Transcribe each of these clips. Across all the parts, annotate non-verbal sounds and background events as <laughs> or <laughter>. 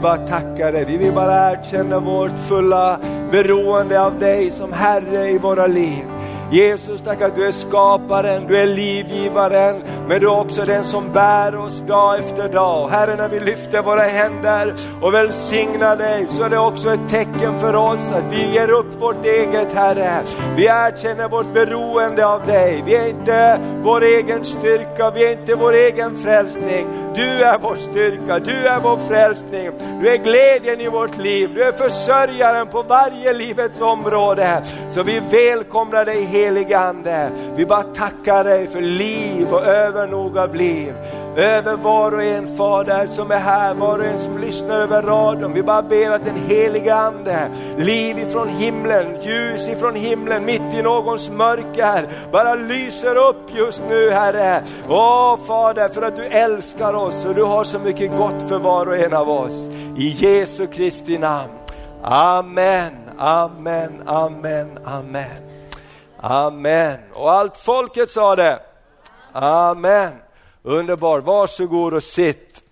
vill bara tacka dig. Vi vill bara erkänna vårt fulla beroende av dig som Herre i våra liv. Jesus, tack att du är skaparen, du är livgivaren, men du är också den som bär oss dag efter dag. Herre, när vi lyfter våra händer och välsignar dig så är det också ett tecken för oss att vi ger upp vårt eget Herre. Vi erkänner vårt beroende av dig. Vi är inte vår egen styrka, vi är inte vår egen frälsning. Du är vår styrka, du är vår frälsning. Du är glädjen i vårt liv, du är försörjaren på varje livets område. Så vi välkomnar dig helige Ande. Vi bara tackar dig för liv och övernog av liv. Över var och en Fader som är här, var och en som lyssnar över radion. Vi bara ber att den helige Ande, liv ifrån himlen, ljus ifrån himlen, mitt i någons mörker, bara lyser upp just nu Herre. Åh Fader, för att du älskar oss och du har så mycket gott för var och en av oss. I Jesu Kristi namn. Amen, amen, amen, amen. Amen. Och allt folket sa det. Amen. Underbart, varsågod och sitt.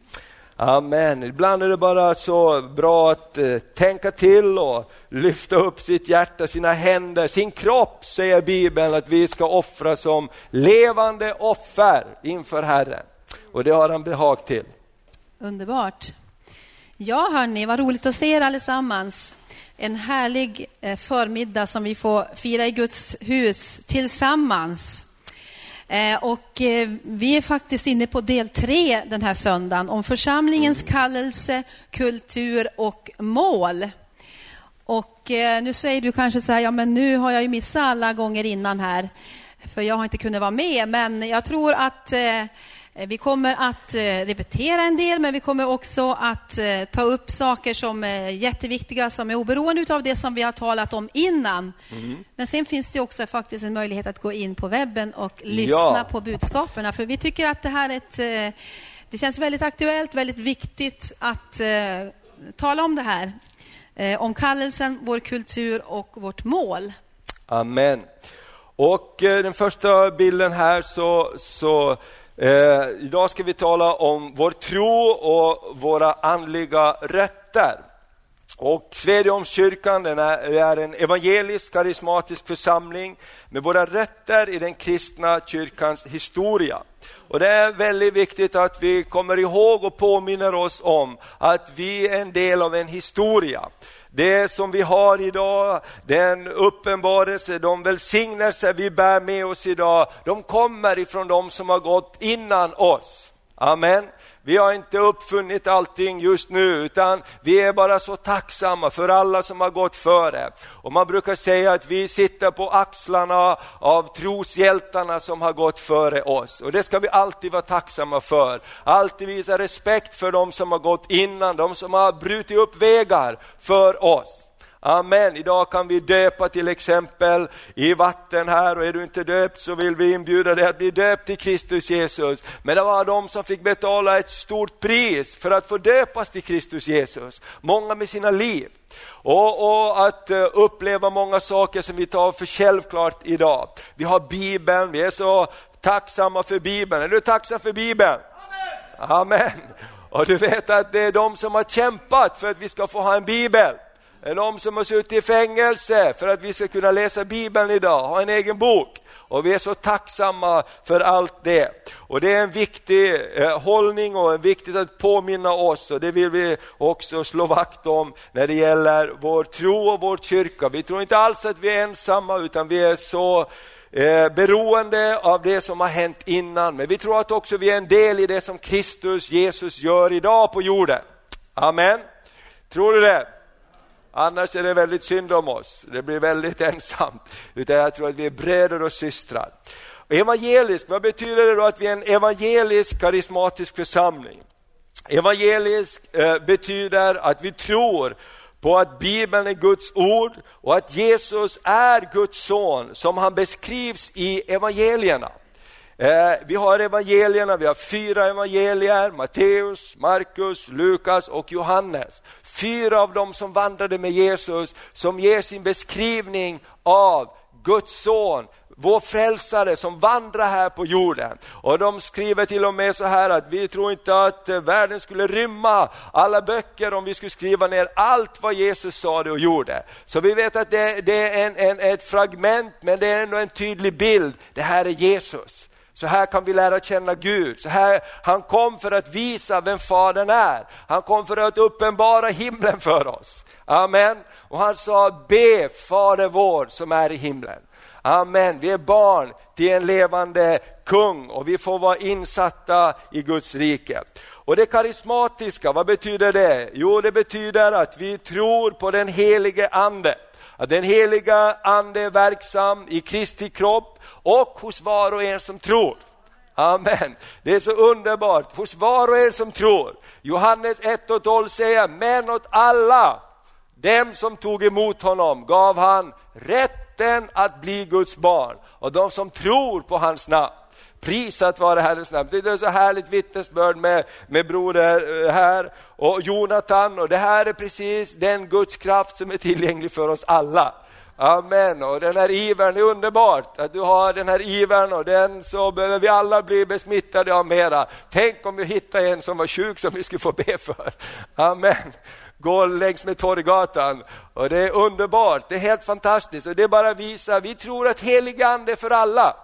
Amen. Ibland är det bara så bra att eh, tänka till och lyfta upp sitt hjärta, sina händer, sin kropp, säger Bibeln att vi ska offra som levande offer inför Herren. Och det har han behag till. Underbart. Ja, hörni, vad roligt att se er allesammans. En härlig eh, förmiddag som vi får fira i Guds hus tillsammans. Eh, och eh, vi är faktiskt inne på del tre den här söndagen om församlingens kallelse, kultur och mål. Och nu säger du kanske så här, ja men nu har jag ju missat alla gånger innan här, för jag har inte kunnat vara med. Men jag tror att Eh, vi kommer att eh, repetera en del, men vi kommer också att eh, ta upp saker som är jätteviktiga, som är oberoende av det som vi har talat om innan. Mm. Men sen finns det också faktiskt en möjlighet att gå in på webben och lyssna ja. på budskapen. För vi tycker att det här är ett, det känns väldigt aktuellt, väldigt viktigt att tala om det här. Om kallelsen, vår kultur och vårt mål. Amen. Och den första bilden här så, så Eh, idag ska vi tala om vår tro och våra andliga rötter. Och Svedjeholmskyrkan är, är en evangelisk karismatisk församling med våra rötter i den kristna kyrkans historia. Och Det är väldigt viktigt att vi kommer ihåg och påminner oss om att vi är en del av en historia. Det som vi har idag, den uppenbarelse, de välsignelser vi bär med oss idag, de kommer ifrån de som har gått innan oss. Amen. Vi har inte uppfunnit allting just nu, utan vi är bara så tacksamma för alla som har gått före. Och Man brukar säga att vi sitter på axlarna av troshjältarna som har gått före oss. Och Det ska vi alltid vara tacksamma för. Alltid visa respekt för de som har gått innan, de som har brutit upp vägar för oss. Amen. Idag kan vi döpa till exempel i vatten här och är du inte döpt så vill vi inbjuda dig att bli döpt i Kristus Jesus. Men det var de som fick betala ett stort pris för att få döpas till Kristus Jesus. Många med sina liv. Och, och, att uh, uppleva många saker som vi tar för självklart idag. Vi har Bibeln, vi är så tacksamma för Bibeln. Är du tacksam för Bibeln? Amen. Amen. Och du vet att det är de som har kämpat för att vi ska få ha en Bibel än de som har suttit i fängelse för att vi ska kunna läsa Bibeln idag, ha en egen bok. Och vi är så tacksamma för allt det. Och det är en viktig eh, hållning och en viktigt att påminna oss och det vill vi också slå vakt om när det gäller vår tro och vår kyrka. Vi tror inte alls att vi är ensamma utan vi är så eh, beroende av det som har hänt innan. Men vi tror att också vi är en del i det som Kristus, Jesus gör idag på jorden. Amen. Tror du det? Annars är det väldigt synd om oss. Det blir väldigt <laughs> ensamt. Utan jag tror att vi är bröder och systrar. Evangelisk, vad betyder det då att vi är en evangelisk karismatisk församling? Evangelisk eh, betyder att vi tror på att Bibeln är Guds ord och att Jesus är Guds son som han beskrivs i evangelierna. Eh, vi har evangelierna, vi har fyra evangelier, Matteus, Markus, Lukas och Johannes. Fyra av dem som vandrade med Jesus, som ger sin beskrivning av Guds son, vår frälsare som vandrar här på jorden. Och de skriver till och med så här att vi tror inte att eh, världen skulle rymma alla böcker om vi skulle skriva ner allt vad Jesus sa och gjorde. Så vi vet att det, det är en, en, ett fragment men det är ändå en tydlig bild. Det här är Jesus. Så här kan vi lära känna Gud. Så här, han kom för att visa vem Fadern är. Han kom för att uppenbara himlen för oss. Amen. Och han sa, be Fader vår som är i himlen. Amen, vi är barn till en levande kung och vi får vara insatta i Guds rike. Och det karismatiska, vad betyder det? Jo, det betyder att vi tror på den helige ande. Att den heliga ande är verksam i Kristi kropp och hos var och en som tror. Amen. Det är så underbart, hos var och en som tror. Johannes 1 och 12 säger, men åt alla dem som tog emot honom gav han rätten att bli Guds barn och de som tror på hans namn. Prisat vare Herrens namn. Det är så härligt vittnesbörd med, med broder eh, här och Jonathan och det här är precis den Guds kraft som är tillgänglig för oss alla. Amen. Och den här ivern är underbart, att du har den här ivern och den så behöver vi alla bli besmittade av mera. Tänk om vi hittar en som var sjuk som vi skulle få be för. Amen Gå längs med Torggatan. Och det är underbart, det är helt fantastiskt. Och det bara visar, vi tror att helig ande är för alla.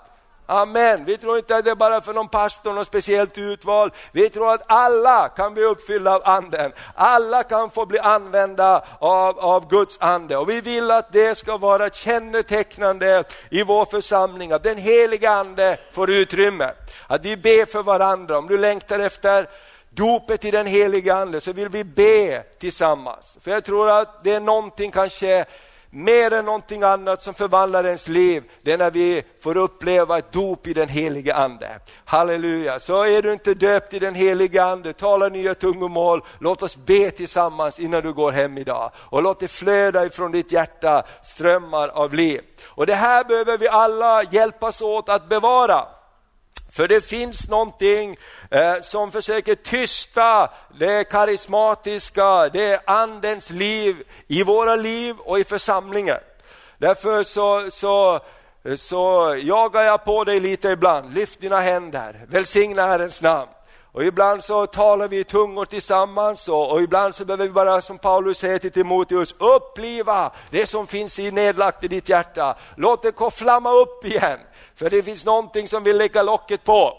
Amen. Vi tror inte att det är bara för någon pastor, någon speciellt utvald. Vi tror att alla kan bli uppfyllda av anden. Alla kan få bli använda av, av Guds ande. Och vi vill att det ska vara kännetecknande i vår församling, att den heliga ande får utrymme. Att vi ber för varandra. Om du längtar efter dopet i den heliga Ande så vill vi be tillsammans. För jag tror att det är någonting kanske mer än någonting annat som förvandlar ens liv, det är när vi får uppleva ett dop i den helige Ande. Halleluja! Så är du inte döpt i den helige Ande, tala nya tungomål, låt oss be tillsammans innan du går hem idag. Och låt det flöda ifrån ditt hjärta strömmar av liv. Och det här behöver vi alla hjälpas åt att bevara. För det finns någonting eh, som försöker tysta det karismatiska, det andens liv i våra liv och i församlingen. Därför så, så, så jagar jag på dig lite ibland. Lyft dina händer, välsigna Herrens namn. Och ibland så talar vi i tungor tillsammans och, och, ibland så behöver vi bara som Paulus säger till Timoteus, uppliva det som finns i nedlagt i ditt hjärta. Låt det flamma upp igen, för det finns någonting som vill lägga locket på.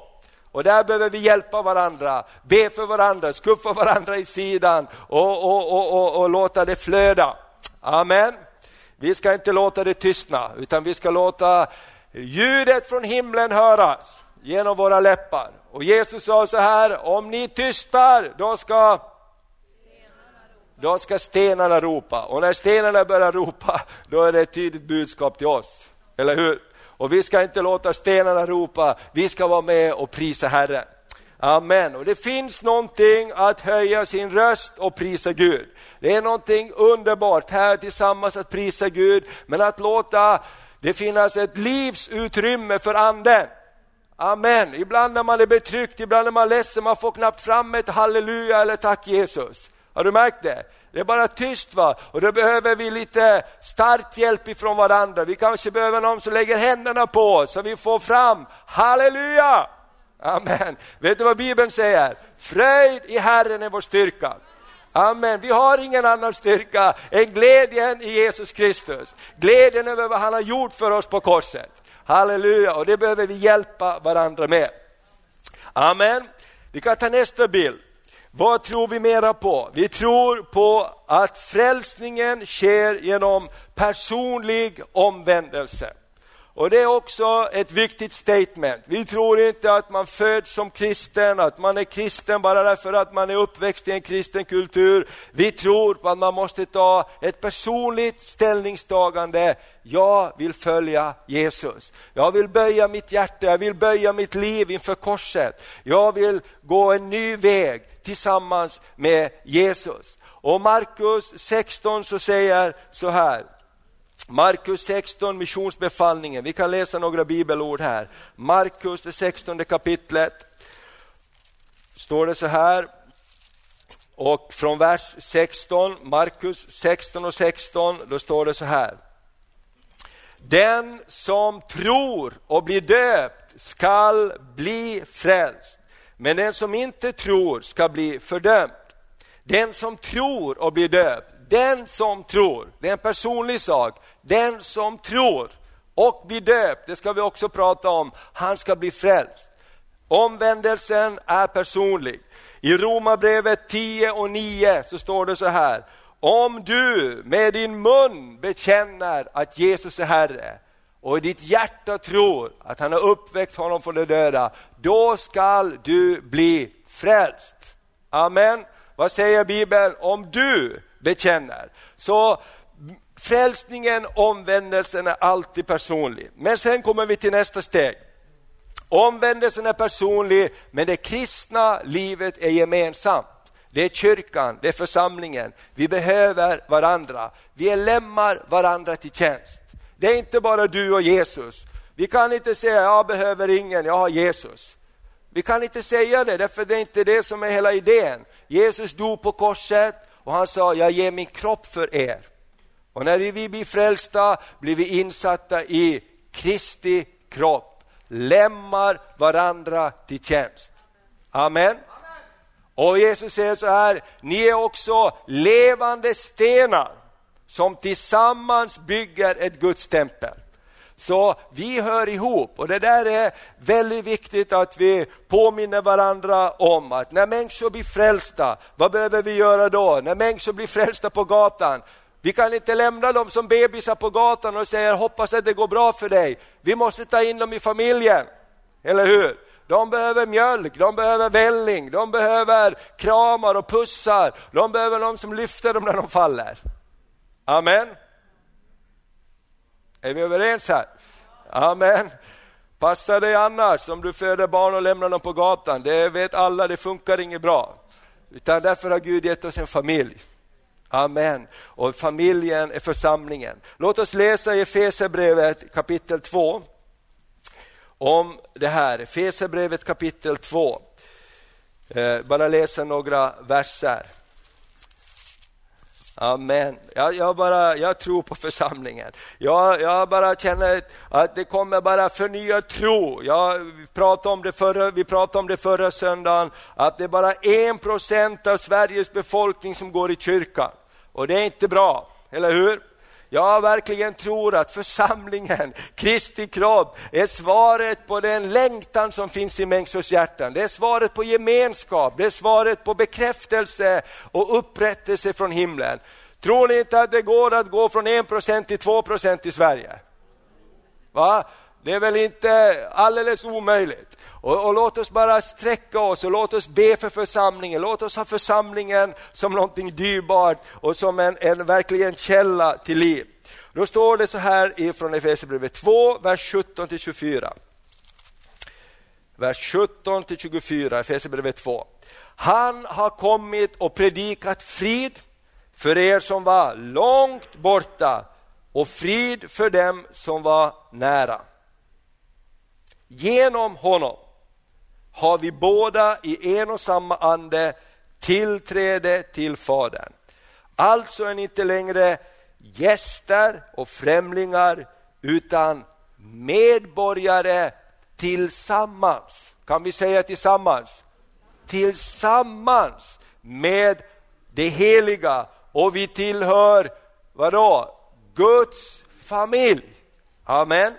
Och där behöver vi hjälpa varandra, be för varandra, skuffa varandra i sidan och, och, och, och, låta det flöda. Amen. Vi ska inte låta det tystna, utan vi ska låta ljudet från himlen höras genom våra läppar. Och Jesus sa så här, om ni tystar, då ska då ska stenarna ropa. Och när stenarna börjar ropa, då är det ett tydligt budskap till oss. Eller hur? Och vi ska inte låta stenarna ropa, vi ska vara med och prisa Herren. Amen. Och det finns någonting att höja sin röst och prisa Gud. Det är någonting underbart här tillsammans att prisa Gud, men att låta det finnas ett livsutrymme för anden. Amen. Ibland när man är betryckt, ibland när man är ledsen, man får knappt fram ett halleluja eller tack Jesus. Har du märkt det? Det är bara tyst va? och då behöver vi lite stark hjälp ifrån varandra. Vi kanske behöver någon som lägger händerna på oss så vi får fram halleluja. Amen. Vet du vad Bibeln säger? Fröjd i Herren är vår styrka. Amen. Vi har ingen annan styrka än glädjen i Jesus Kristus. Glädjen över vad han har gjort för oss på korset. Halleluja, och det behöver vi hjälpa varandra med. Amen. Vi kan ta nästa bild. Vad tror vi mera på? Vi tror på att frälsningen sker genom personlig omvändelse. Och Det är också ett viktigt statement. Vi tror inte att man föds som kristen, att man är kristen bara därför att man är uppväxt i en kristen kultur. Vi tror på att man måste ta ett personligt ställningstagande. Jag vill följa Jesus. Jag vill böja mitt hjärta, jag vill böja mitt liv inför korset. Jag vill gå en ny väg tillsammans med Jesus. Och Markus 16 så säger så här, Markus 16, missionsbefallningen. Vi kan läsa några bibelord här. Markus, det 16 kapitlet, står det så här. Och från vers 16, Markus 16 och 16, då står det så här. Den som tror och blir döpt skall bli frälst. Men den som inte tror ska bli fördömd. Den som tror och blir döpt, den som tror, det är en personlig sak. Den som tror och blir döpt, det ska vi också prata om, han ska bli frälst. Omvändelsen är personlig. I Romarbrevet 10 och 9 så står det så här. Om du med din mun bekänner att Jesus är Herre och i ditt hjärta tror att han har uppväckt honom från de döda, då skall du bli frälst. Amen. Vad säger Bibeln? Om du bekänner. Så frälsningen, omvändelsen är alltid personlig. Men sen kommer vi till nästa steg. Omvändelsen är personlig, men det kristna livet är gemensamt. Det är kyrkan, det är församlingen. Vi behöver varandra. Vi är lämmar varandra till tjänst. Det är inte bara du och Jesus. Vi kan inte säga, jag behöver ingen, jag har Jesus. Vi kan inte säga det, därför det är inte det som är hela idén. Jesus dog på korset och han sa, jag ger min kropp för er. Och när vi blir frälsta blir vi insatta i Kristi kropp, lämmar varandra till tjänst. Amen. Och Jesus säger så här, ni är också levande stenar som tillsammans bygger ett Guds tempel. Så vi hör ihop och det där är väldigt viktigt att vi påminner varandra om att när människor blir frälsta, vad behöver vi göra då? När människor blir frälsta på gatan, vi kan inte lämna dem som bebisar på gatan och säga hoppas att det går bra för dig. Vi måste ta in dem i familjen, eller hur? De behöver mjölk, de behöver välling, de behöver kramar och pussar. De behöver någon som lyfter dem när de faller. Amen. Är vi överens här? Amen. Passa dig annars om du föder barn och lämnar dem på gatan. Det vet alla, det funkar inget bra. Utan därför har Gud gett oss en familj. Amen. Och familjen är församlingen. Låt oss läsa i Efesierbrevet kapitel 2 om det här. Efesierbrevet kapitel 2. Eh, bara läsa några verser. Amen. Jag, jag, bara, jag tror på församlingen. Jag, jag bara känner att det kommer bara förnyad tro. Jag pratade om det förra, vi pratade om det förra söndagen, att det är bara en procent av Sveriges befolkning som går i kyrkan. Och det är inte bra, eller hur? Jag verkligen tror att församlingen, Kristi kropp, är svaret på den längtan som finns i människors hjärtan. Det är svaret på gemenskap, det är svaret på bekräftelse och upprättelse från himlen. Tror ni inte att det går att gå från 1% till 2% i Sverige? Va? Det är väl inte alldeles omöjligt. Och, och, låt oss bara sträcka oss och låt oss be för församlingen. Låt oss ha församlingen som någonting dyrbart och som en, en verkligen källa till liv. Då står det så här ifrån Efesierbrevet 2, vers 17 till 24. Vers 17 till 24, Efesierbrevet 2. Han har kommit och predikat frid för er som var långt borta och frid för dem som var nära. Genom honom har vi båda i en och samma ande tillträde till Fadern. Alltså är ni inte längre gäster och främlingar utan medborgare tillsammans. Kan vi säga tillsammans? Tillsammans med det heliga och vi tillhör, vadå? Guds familj. Amen.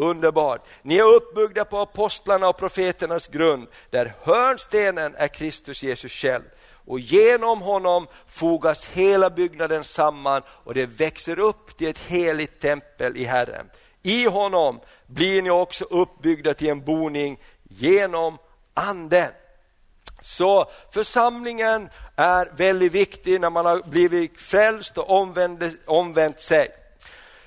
Underbart. Ni är uppbyggda på apostlarna och profeternas grund, där hörnstenen är Kristus Jesus själv. Och genom honom fogas hela byggnaden samman och det växer upp till ett heligt tempel i Herren. I honom blir ni också uppbyggda till en boning genom anden. Så församlingen är väldigt viktig när man har blivit frälst och omvänt sig.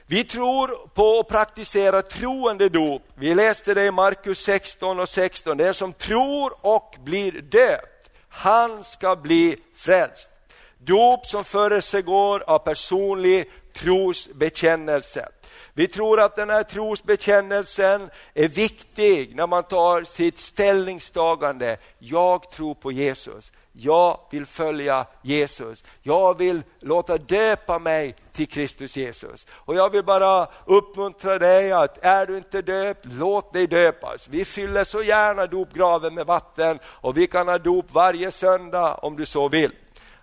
Vi tror på att praktisera troende dop. Vi läste det i Markus 16 och 16. Den som tror och blir döpt, han ska bli frälst. Dop som försiggår av personlig trosbekännelse. Vi tror att den här trosbekännelsen är viktig när man tar sitt ställningstagande. Jag tror på Jesus. Jag vill följa Jesus. Jag vill låta döpa mig till Kristus Jesus. Och jag vill bara uppmuntra dig att är du inte döpt, låt dig döpas. Vi fyller så gärna dopgraven med vatten och vi kan ha dop varje söndag om du så vill.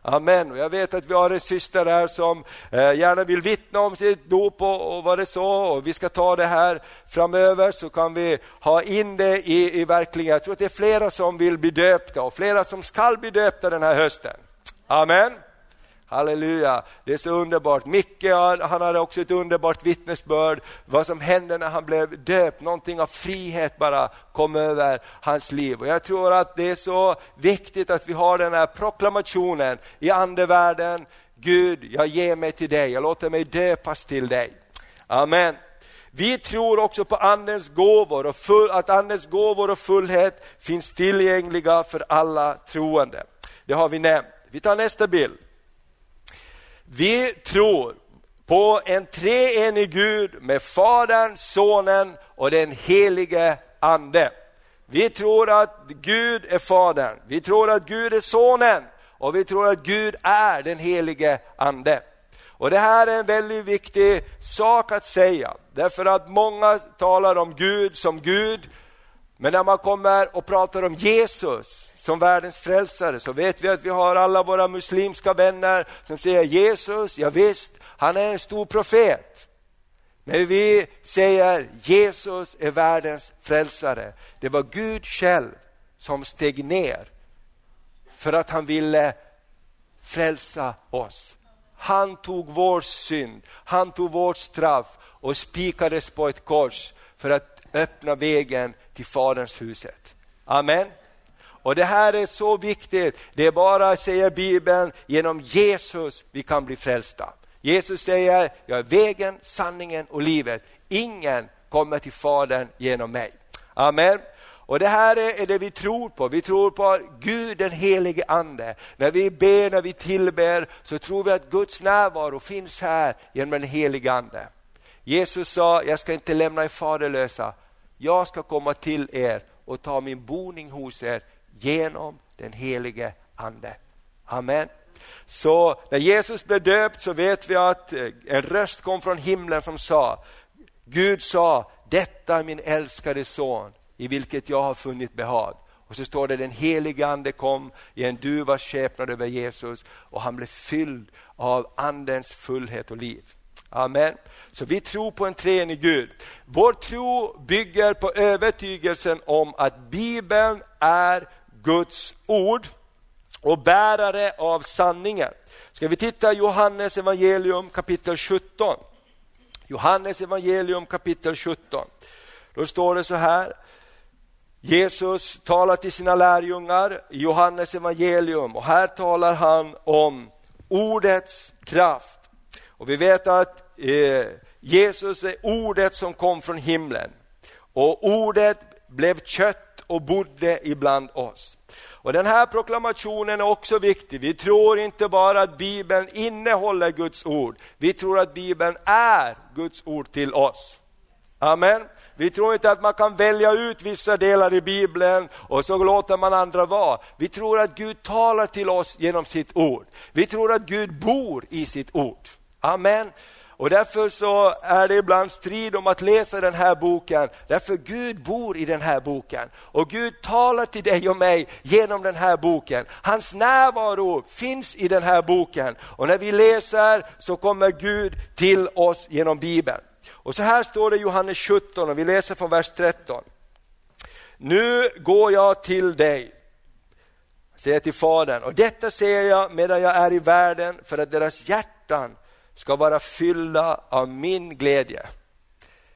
Amen. Och jag vet att vi har en syster här som eh, gärna vill vittna om sitt dop och, och vad det så. Och vi ska ta det här framöver så kan vi ha in det i, i verkligheten. Jag tror att det är flera som vill bli döpta och flera som ska bli döpta den här hösten. Amen. Halleluja, det är så underbart. Micke han hade också ett underbart vittnesbörd vad som hände när han blev döpt. Någonting av frihet bara kom över hans liv. Och Jag tror att det är så viktigt att vi har den här proklamationen i andevärlden. Gud, jag ger mig till dig, jag låter mig döpas till dig. Amen. Vi tror också på Andens gåvor och full, att Andens gåvor och fullhet finns tillgängliga för alla troende. Det har vi nämnt. Vi tar nästa bild. Vi tror på en treenig Gud med Fadern, Sonen och den helige Ande. Vi tror att Gud är Fadern, vi tror att Gud är Sonen och vi tror att Gud är den helige Ande. Och Det här är en väldigt viktig sak att säga, därför att många talar om Gud som Gud, men när man kommer och pratar om Jesus som världens frälsare så vet vi att vi har alla våra muslimska vänner som säger Jesus, ja visst, han är en stor profet. Men vi säger Jesus är världens frälsare. Det var Gud själv som steg ner för att han ville frälsa oss. Han tog vår synd, han tog vårt straff och spikades på ett kors för att öppna vägen till Faderns huset. Amen. Och Det här är så viktigt. Det är bara, säger Bibeln, genom Jesus vi kan bli frälsta. Jesus säger, jag är vägen, sanningen och livet. Ingen kommer till Fadern genom mig. Amen. Och Det här är det vi tror på. Vi tror på Gud den helige Ande. När vi ber, när vi tillber, så tror vi att Guds närvaro finns här genom den helige Ande. Jesus sa, jag ska inte lämna er faderlösa. Jag ska komma till er och ta min boning hos er genom den helige Ande. Amen. Så när Jesus blev döpt så vet vi att eh, en röst kom från himlen som sa, Gud sa, detta är min älskade son i vilket jag har funnit behag. Och så står det den helige ande kom i en duvas skepnad över Jesus och han blev fylld av andens fullhet och liv. Amen. Så vi tror på en treenig Gud. Vår tro bygger på övertygelsen om att Bibeln är Guds ord och bärare av sanningen. Ska vi titta i Johannes evangelium kapitel 17. Johannes evangelium kapitel 17. Då står det så här. Jesus talar till sina lärjungar i Johannes evangelium och här talar han om ordets kraft. Och Vi vet att eh, Jesus är ordet som kom från himlen och ordet blev kött och bodde ibland oss. Och Den här proklamationen är också viktig. Vi tror inte bara att Bibeln innehåller Guds ord, vi tror att Bibeln är Guds ord till oss. Amen. Vi tror inte att man kan välja ut vissa delar i Bibeln och så låter man andra vara. Vi tror att Gud talar till oss genom sitt ord. Vi tror att Gud bor i sitt ord. Amen. Och därför så är det ibland strid om att läsa den här boken, därför Gud bor i den här boken. Och Gud talar till dig och mig genom den här boken. Hans närvaro finns i den här boken. Och när vi läser så kommer Gud till oss genom Bibeln. Och så här står det i Johannes 17 och vi läser från vers 13. Nu går jag till dig, säger till Fadern, och detta säger jag medan jag är i världen för att deras hjärtan ska vara fyllda av min glädje.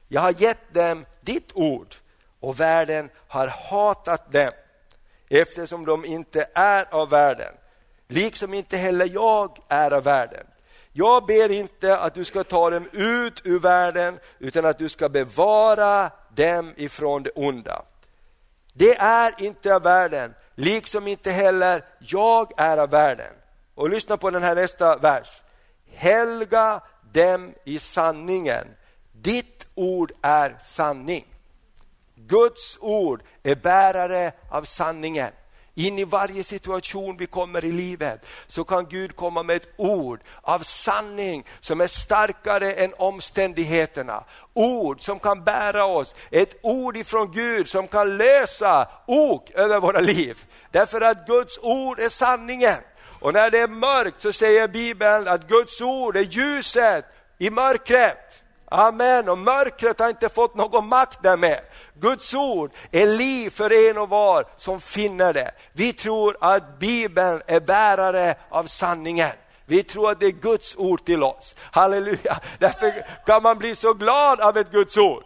Jag har gett dem ditt ord och världen har hatat dem eftersom de inte är av världen, liksom inte heller jag är av världen. Jag ber inte att du ska ta dem ut ur världen utan att du ska bevara dem ifrån det onda. Det är inte av världen, liksom inte heller jag är av världen. Och lyssna på den här nästa vers helga dem i sanningen. Ditt ord är sanning. Guds ord är bärare av sanningen. In i varje situation vi kommer i livet så kan Gud komma med ett ord av sanning som är starkare än omständigheterna. Ord som kan bära oss, ett ord ifrån Gud som kan lösa ok över våra liv. Därför att Guds ord är sanningen. Och när det är mörkt så säger Bibeln att Guds ord är ljuset i mörkret. Amen, och mörkret har inte fått någon makt därmed. Guds ord är liv för en och var som finner det. Vi tror att Bibeln är bärare av sanningen. Vi tror att det är Guds ord till oss. Halleluja! Därför kan man bli så glad av ett Guds ord.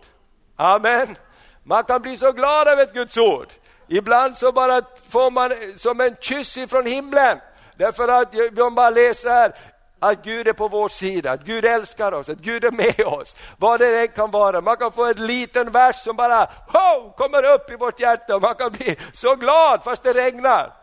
Amen. Man kan bli så glad av ett Guds ord. Ibland så bara får man som en kyss ifrån himlen. Därför att de bara läser att Gud är på vår sida, att Gud älskar oss, att Gud är med oss. Vad det än kan vara. Man kan få en liten vers som bara ho, kommer upp i vårt hjärta och man kan bli så glad fast det regnar.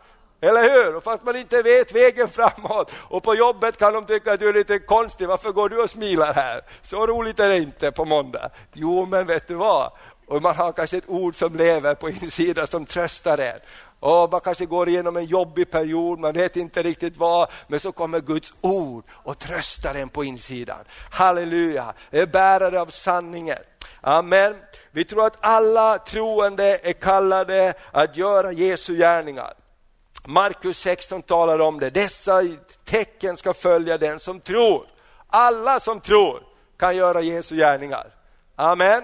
Eller hur? Och fast man inte vet vägen framåt. Och på jobbet kan de tycka att du är lite konstig, varför går du och smilar här? Så roligt är det inte på måndag. Jo, men vet du vad? Och man har kanske ett ord som lever på insidan som tröstar en. Oh, man kanske går igenom en jobbig period, man vet inte riktigt vad, men så kommer Guds ord och tröstar en på insidan. Halleluja, är bärare av sanningen. Amen. Vi tror att alla troende är kallade att göra Jesu gärningar. Markus 16 talar om det, dessa tecken ska följa den som tror. Alla som tror kan göra Jesu gärningar. Amen.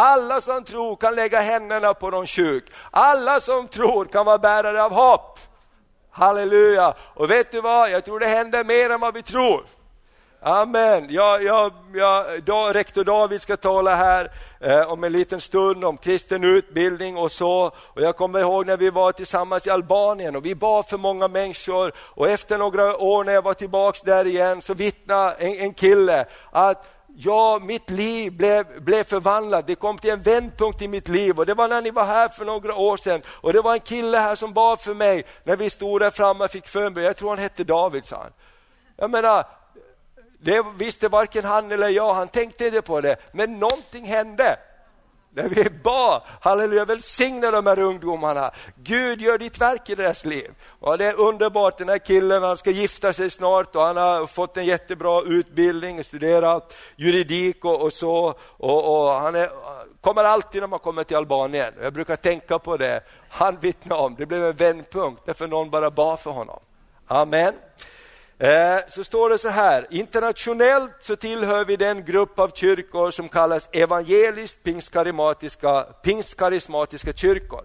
Alla som tror kan lägga händerna på de sjuk. Alla som tror kan vara bärare av hopp. Halleluja! Och vet du vad, jag tror det händer mer än vad vi tror. Amen. Jag, jag, jag, då, rektor David ska tala här eh, om en liten stund om kristen utbildning och så. Och Jag kommer ihåg när vi var tillsammans i Albanien och vi bad för många människor. Och efter några år när jag var tillbaks där igen så vittnade en, en kille att ja, mitt liv blev, blev förvandlat. Det kom till en vändpunkt i mitt liv och det var när ni var här för några år sedan. Och det var en kille här som bad för mig när vi stod där framme och fick förbön. Jag tror han hette David, sa han. Jag menar, det visste varken han eller jag, han tänkte inte på det, men någonting hände. När vi bad, halleluja, välsigna de här ungdomarna. Gud gör ditt verk i deras liv. Och det är underbart, den här killen han ska gifta sig snart och han har fått en jättebra utbildning, studerat juridik och, och så. Och, och han är, kommer alltid när man kommer till Albanien, jag brukar tänka på det, han vittnar om, det blev en vändpunkt därför någon bara bad för honom. Amen. Eh, så står det så här, internationellt så tillhör vi den grupp av kyrkor som kallas evangeliskt pingstkarismatiska, pingstkarismatiska kyrkor.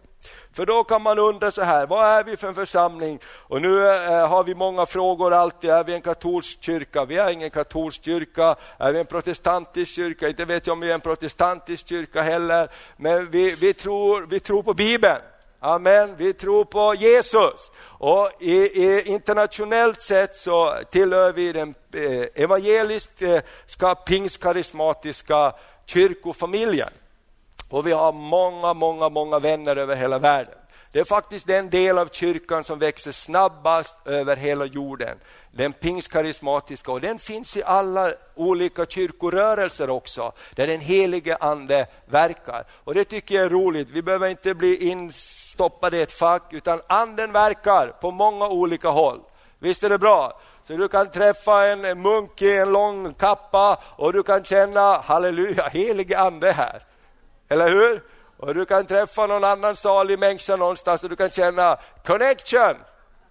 För då kan man undra så här, vad är vi för en församling? Och nu eh, har vi många frågor alltid, är vi en katolsk kyrka? Vi är ingen katolsk kyrka. Är vi en protestantisk kyrka? Inte vet jag om vi är en protestantisk kyrka heller. Men vi, vi, tror, vi tror på Bibeln. Amen. Vi tror på Jesus. Och i, i internationellt sett så tillhör vi den eh, evangeliska eh, pingstkarismatiska kyrkofamiljen. Och vi har många, många, många vänner över hela världen. Det är faktiskt den del av kyrkan som växer snabbast över hela jorden. Den pingstkarismatiska och den finns i alla olika kyrkorörelser också, där den helige ande verkar. Och det tycker jag är roligt. Vi behöver inte bli stoppade i ett fack, utan anden verkar på många olika håll. Visst är det bra? Så du kan träffa en munk i en lång kappa och du kan känna, halleluja, helige ande här. Eller hur? Och du kan träffa någon annan salig människa någonstans och du kan känna connection.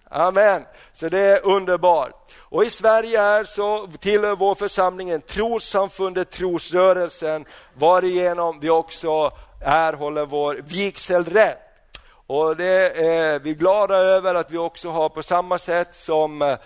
Amen. Så det är underbart. Och i Sverige här så tillhör vår församling trossamfundet Trosrörelsen, varigenom vi också erhåller vår vigselrätt. Och det är vi glada över att vi också har på samma sätt som eh,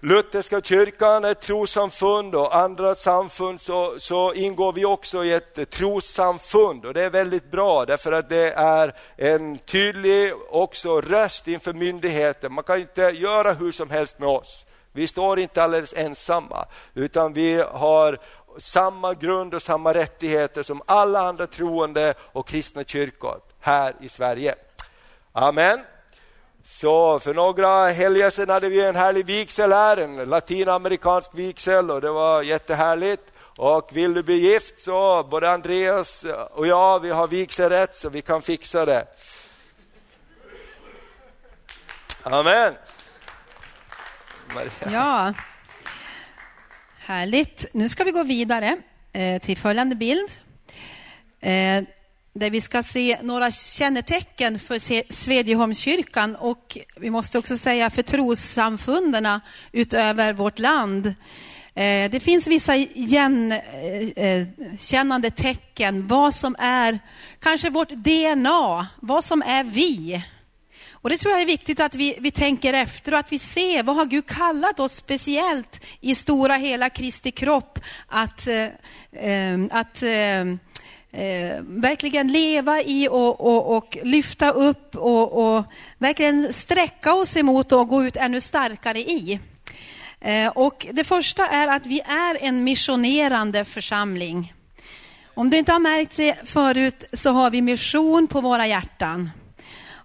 Lutherska kyrkan, ett trossamfund och andra samfund så, så ingår vi också i ett trossamfund och det är väldigt bra därför att det är en tydlig också röst inför myndigheten. Man kan inte göra hur som helst med oss. Vi står inte alldeles ensamma utan vi har samma grund och samma rättigheter som alla andra troende och kristna kyrkor här i Sverige. Amen. Så för några helger sedan hade vi en härlig vigsel här, en latinamerikansk vigsel och det var jättehärligt. Och vill du bli gift så både Andreas och jag, vi har vigselrätt så vi kan fixa det. Amen. Maria. Ja, härligt. Nu ska vi gå vidare eh, till följande bild. Eh, där vi ska se några kännetecken för Svedjeholmskyrkan och vi måste också säga för trossamfunden utöver vårt land. Eh, det finns vissa igenkännande eh, eh, tecken, vad som är kanske vårt DNA, vad som är vi. Och Det tror jag är viktigt att vi, vi tänker efter och att vi ser vad har Gud kallat oss speciellt i stora hela Kristi kropp att, att eh, verkligen leva i och, och, och lyfta upp och, och, verkligen sträcka oss emot och gå ut ännu starkare i. Eh, och det första är att vi är en missionerande församling. Om du inte har märkt det förut så har vi mission på våra hjärtan.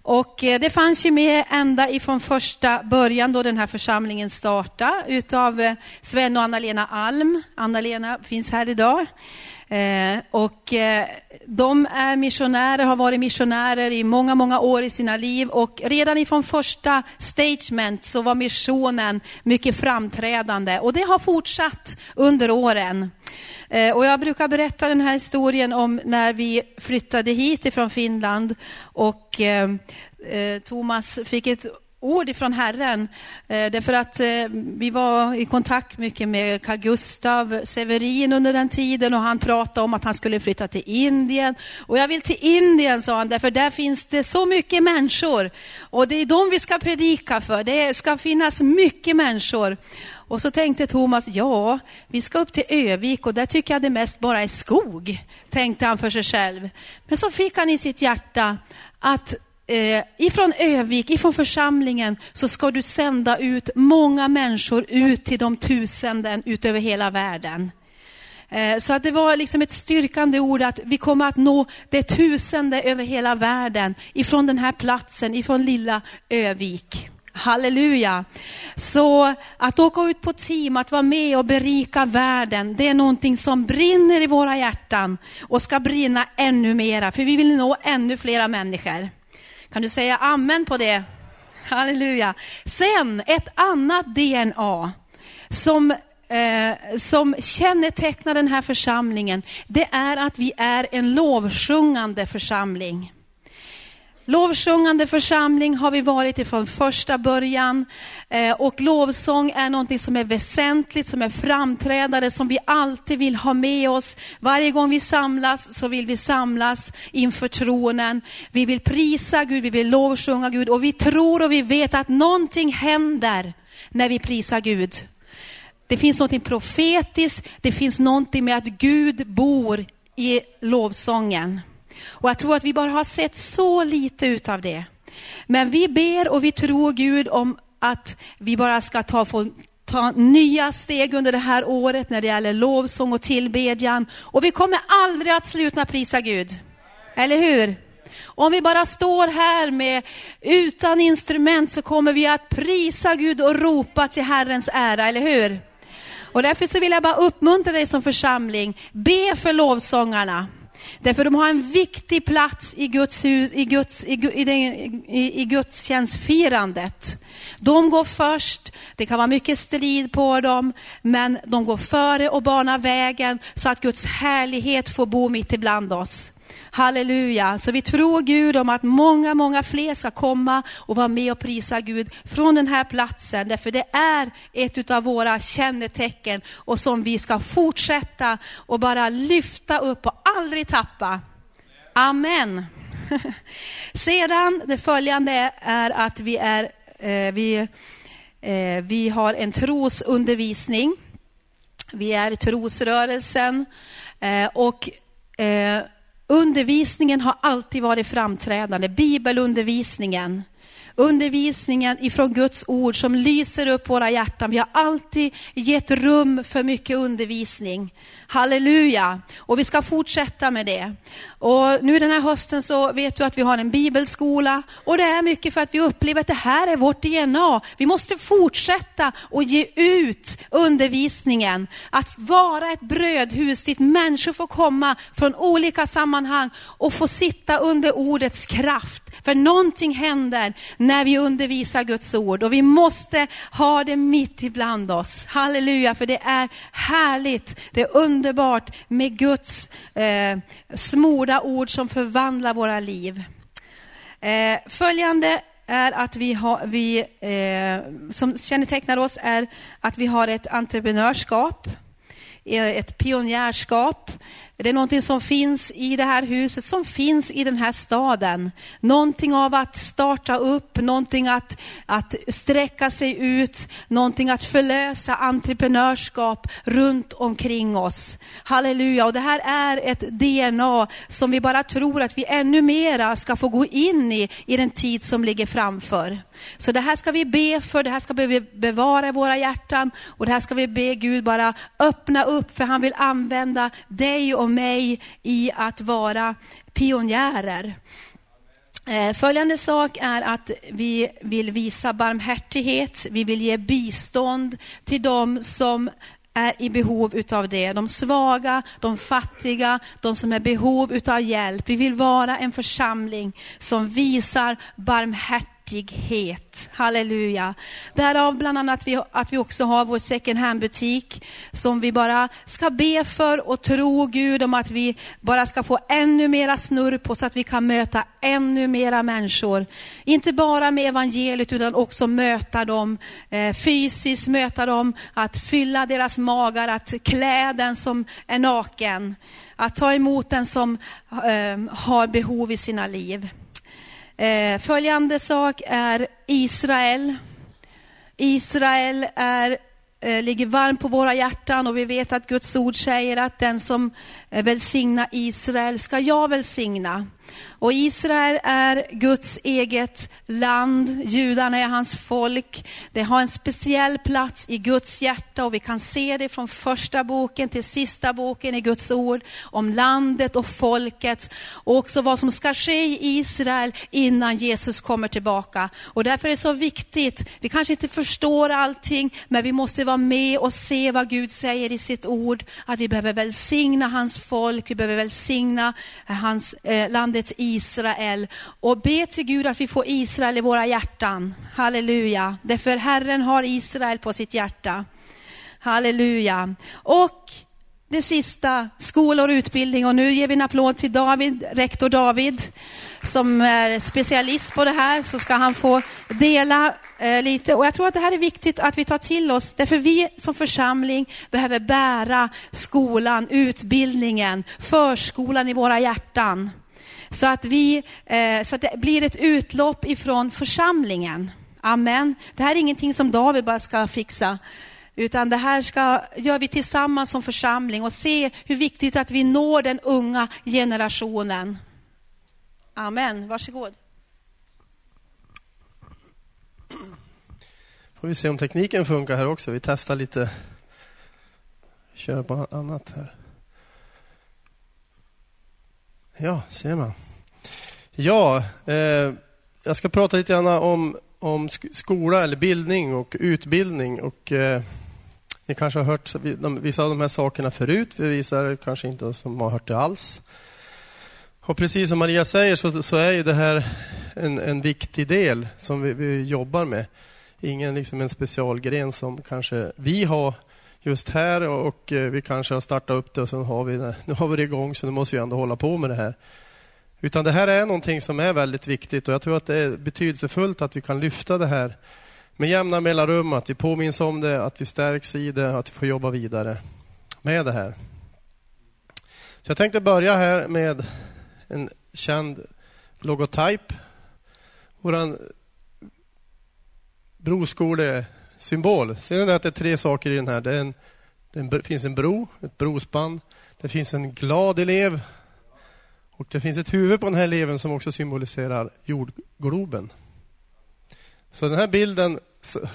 Och eh, det fanns ju med ända ifrån första början då den här församlingen startade utav eh, Sven och Anna-Lena Alm. Anna-Lena finns här idag. Eh, och eh, de är missionärer, har varit missionärer i många, många år i sina liv. Och redan ifrån första stagement så var missionen mycket framträdande. Och det har fortsatt under åren. Eh, och jag brukar berätta den här historien om när vi flyttade hit ifrån Finland. Och eh, eh, Thomas fick ett ord ifrån Herren. Eh, därför att eh, vi var i kontakt mycket med Carl Gustav Severin under den tiden och han pratade om att han skulle flytta till Indien. Och jag vill till Indien, sa han, därför där finns det så mycket människor. Och det är dem vi ska predika för. Det ska finnas mycket människor. Och så tänkte Thomas, ja, vi ska upp till Övik och där tycker jag det mest bara är skog, tänkte han för sig själv. Men så fick han i sitt hjärta att eh, ifrån Övik, ifrån församlingen, så ska du sända ut många människor ut till de tusenden ut över hela världen. Eh, så att det var liksom ett styrkande ord att vi kommer att nå det tusende över hela världen ifrån den här platsen, ifrån lilla Övik. Halleluja. Så att åka ut på team, att vara med och berika världen, det är någonting som brinner i våra hjärtan och ska brinna ännu mera, för vi vill nå ännu flera människor. Kan du säga amen på det? Halleluja. Sen ett annat DNA som eh, som kännetecknar den här församlingen, det är att vi är en lovsjungande församling. Lovsjungande församling har vi varit ifrån första början. Eh, och lovsång är något som är väsentligt, som är framträdande, som vi alltid vill ha med oss. Varje gång vi samlas så vill vi samlas inför tronen. Vi vill prisa Gud, vi vill lovsjunga Gud och vi tror och vi vet att någonting händer när vi prisar Gud. Det finns något profetiskt, det finns något med att Gud bor i lovsången. Och jag tror att vi bara har sett så lite utav det. Men vi ber och vi tror Gud om att vi bara ska ta, få, ta nya steg under det här året när det gäller lovsång och tillbedjan. Och vi kommer aldrig att sluta prisa Gud. Eller hur? Om vi bara står här med, utan instrument så kommer vi att prisa Gud och ropa till Herrens ära, eller hur? Och därför så vill jag bara uppmuntra dig som församling, be för lovsångarna. Därför de har en viktig plats i, Guds hus, i, Guds, i, i, i, i gudstjänstfirandet. De går först, det kan vara mycket strid på dem, men de går före och banar vägen så att Guds härlighet får bo mitt ibland oss. Halleluja. Så vi tror Gud om att många, många fler ska komma och vara med och prisa Gud från den här platsen. Därför det är ett av våra kännetecken och som vi ska fortsätta och bara lyfta upp och aldrig tappa. Amen. <laughs> Sedan, det följande är att vi, är, eh, vi, eh, vi har en trosundervisning. Vi är trosrörelsen eh, och eh, Undervisningen har alltid varit framträdande, bibelundervisningen undervisningen ifrån Guds ord som lyser upp våra hjärtan. Vi har alltid gett rum för mycket undervisning. Halleluja! Och vi ska fortsätta med det. Och nu den här hösten så vet du att vi har en bibelskola och det är mycket för att vi upplever att det här är vårt DNA. Vi måste fortsätta och ge ut undervisningen. Att vara ett brödhus dit människor får komma från olika sammanhang och få sitta under ordets kraft. För någonting händer när vi undervisar Guds ord och vi måste ha det mitt ibland oss. Halleluja, för det är härligt, det är underbart med Guds eh, smorda ord som förvandlar våra liv. Eh, följande är att vi har, vi, eh, som kännetecknar oss är att vi har ett entreprenörskap, eh, ett pionjärskap, det är någonting som finns i det här huset, som finns i den här staden. Någonting av att starta upp, någonting att, att sträcka sig ut, någonting att förlösa entreprenörskap runt omkring oss. Halleluja, och det här är ett DNA som vi bara tror att vi ännu mera ska få gå in i, i den tid som ligger framför. Så det här ska vi be för, det här ska vi bevara i våra hjärtan och det här ska vi be Gud bara öppna upp för han vill använda dig och mig i att vara pionjärer. Eh, följande sak är att vi vill visa barmhärtighet, vi vill ge bistånd till dem som är i behov utav det. De svaga, de fattiga, de som är i behov utav hjälp. Vi vill vara en församling som visar barmhärtighet barmhärtighet. Halleluja. Därav bland annat vi, att vi också har vår second hand-butik som vi bara ska be för och tro Gud om att vi bara ska få ännu mera snurr på så att vi kan möta ännu mera människor. Inte bara med evangeliet utan också möta dem eh, fysiskt, möta dem, att fylla deras magar, att klä den som är naken, att ta emot den som eh, har behov i sina liv. Eh, följande sak är Israel. Israel är, eh, ligger varmt på våra hjärtan och vi vet att Guds ord säger att den som eh, välsignar Israel ska jag välsigna. Och Israel är Guds eget land, judarna är hans folk. Det har en speciell plats i Guds hjärta och vi kan se det från första boken till sista boken i Guds ord om landet och folket och också vad som ska ske i Israel innan Jesus kommer tillbaka. Och därför är det så viktigt, vi kanske inte förstår allting, men vi måste vara med och se vad Gud säger i sitt ord, att vi behöver välsigna hans folk, vi behöver välsigna hans, eh, landet Israel och be till Gud att vi får Israel i våra hjärtan. Halleluja. Därför Herren har Israel på sitt hjärta. Halleluja. Och det sista, skolor och utbildning. Och nu ger vi en applåd till David, rektor David, som är specialist på det här. Så ska han få dela eh, lite. Och jag tror att det här är viktigt att vi tar till oss, därför vi som församling behöver bära skolan, utbildningen, förskolan i våra hjärtan. Så att, vi, eh, så att det blir ett utlopp ifrån församlingen. Amen. Det här är ingenting som David bara ska fixa. Utan det här ska, gör vi tillsammans som församling och se hur viktigt att vi når den unga generationen. Amen. Varsågod. Får vi se om tekniken funkar här också. Vi testar lite. Kör på annat här. Ja, ser man. Ja, eh, jag ska prata lite grann om, om skola eller bildning och utbildning. Och, eh, ni kanske har hört vissa av de här sakerna förut, vissa kanske inte som har hört det alls. Och precis som Maria säger så, så är det här en, en viktig del som vi, vi jobbar med. Ingen liksom en specialgren som kanske vi har just här och, eh, vi kanske har startat upp det och sen har vi det. <laughs> Nu har vi det igång så nu måste vi ändå hålla på med det här. Utan det här är någonting som är väldigt viktigt och jag tror att det är betydelsefullt att vi kan lyfta det här med jämna mellanrum, att vi påminns om det, att vi stärks i det, att vi får jobba vidare med det här. Så jag tänkte börja här med en känd logotyp. Vår broskole... Symbol. Ser ni att det är tre saker i den här? Det, en, det finns en bro, ett brospann. Det finns en glad elev och det finns ett huvud på den här eleven som också symboliserar jordgloben. Så den här bilden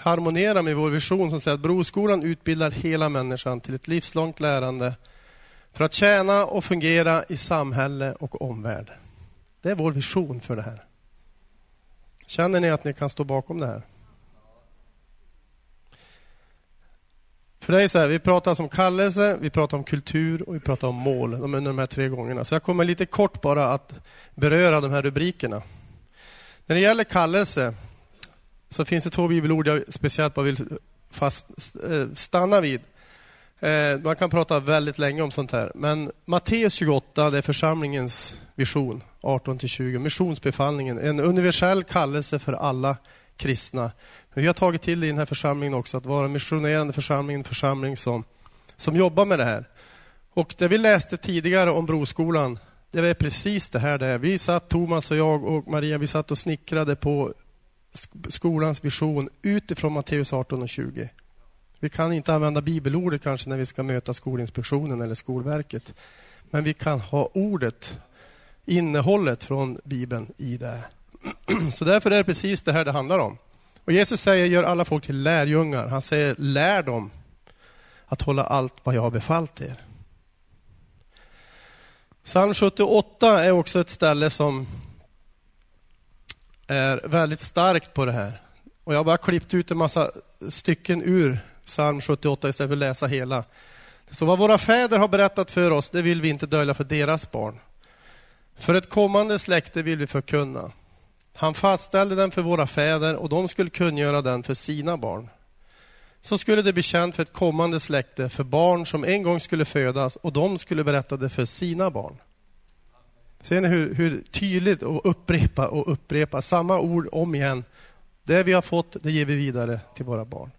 harmonerar med vår vision som säger att Broskolan utbildar hela människan till ett livslångt lärande för att tjäna och fungera i samhälle och omvärld. Det är vår vision för det här. Känner ni att ni kan stå bakom det här? För det är så här, vi pratar om kallelse, vi pratar om kultur och vi pratar om mål under de här tre gångerna. Så jag kommer lite kort bara att beröra de här rubrikerna. När det gäller kallelse så finns det två bibelord jag speciellt bara vill fast, eh, stanna vid. Eh, man kan prata väldigt länge om sånt här. Men Matteus 28, det är församlingens vision, 18-20. Missionsbefallningen, en universell kallelse för alla kristna. Vi har tagit till det i den här församlingen också, att vara missionerande församling, en församling som, som jobbar med det här. Och det vi läste tidigare om Broskolan, det är precis det här det är. Vi satt, Thomas och jag och Maria, vi satt och snickrade på skolans vision utifrån Matteus 18 och 20. Vi kan inte använda bibelordet kanske när vi ska möta Skolinspektionen eller Skolverket. Men vi kan ha ordet, innehållet från Bibeln i det. <clears throat> Så därför är det precis det här det handlar om. Och Jesus säger, gör alla folk till lärjungar. Han säger, lär dem att hålla allt vad jag har befallt er. Psalm 78 är också ett ställe som är väldigt starkt på det här. Och jag har bara klippt ut en massa stycken ur psalm 78 istället för att läsa hela. Så vad våra fäder har berättat för oss, det vill vi inte dölja för deras barn. För ett kommande släkte vill vi förkunna. Han fastställde den för våra fäder och de skulle kungöra den för sina barn. Så skulle det bli känt för ett kommande släkte, för barn som en gång skulle födas och de skulle berätta det för sina barn. Ser ni hur, hur tydligt och upprepa och upprepa samma ord om igen. Det vi har fått, det ger vi vidare till våra barn.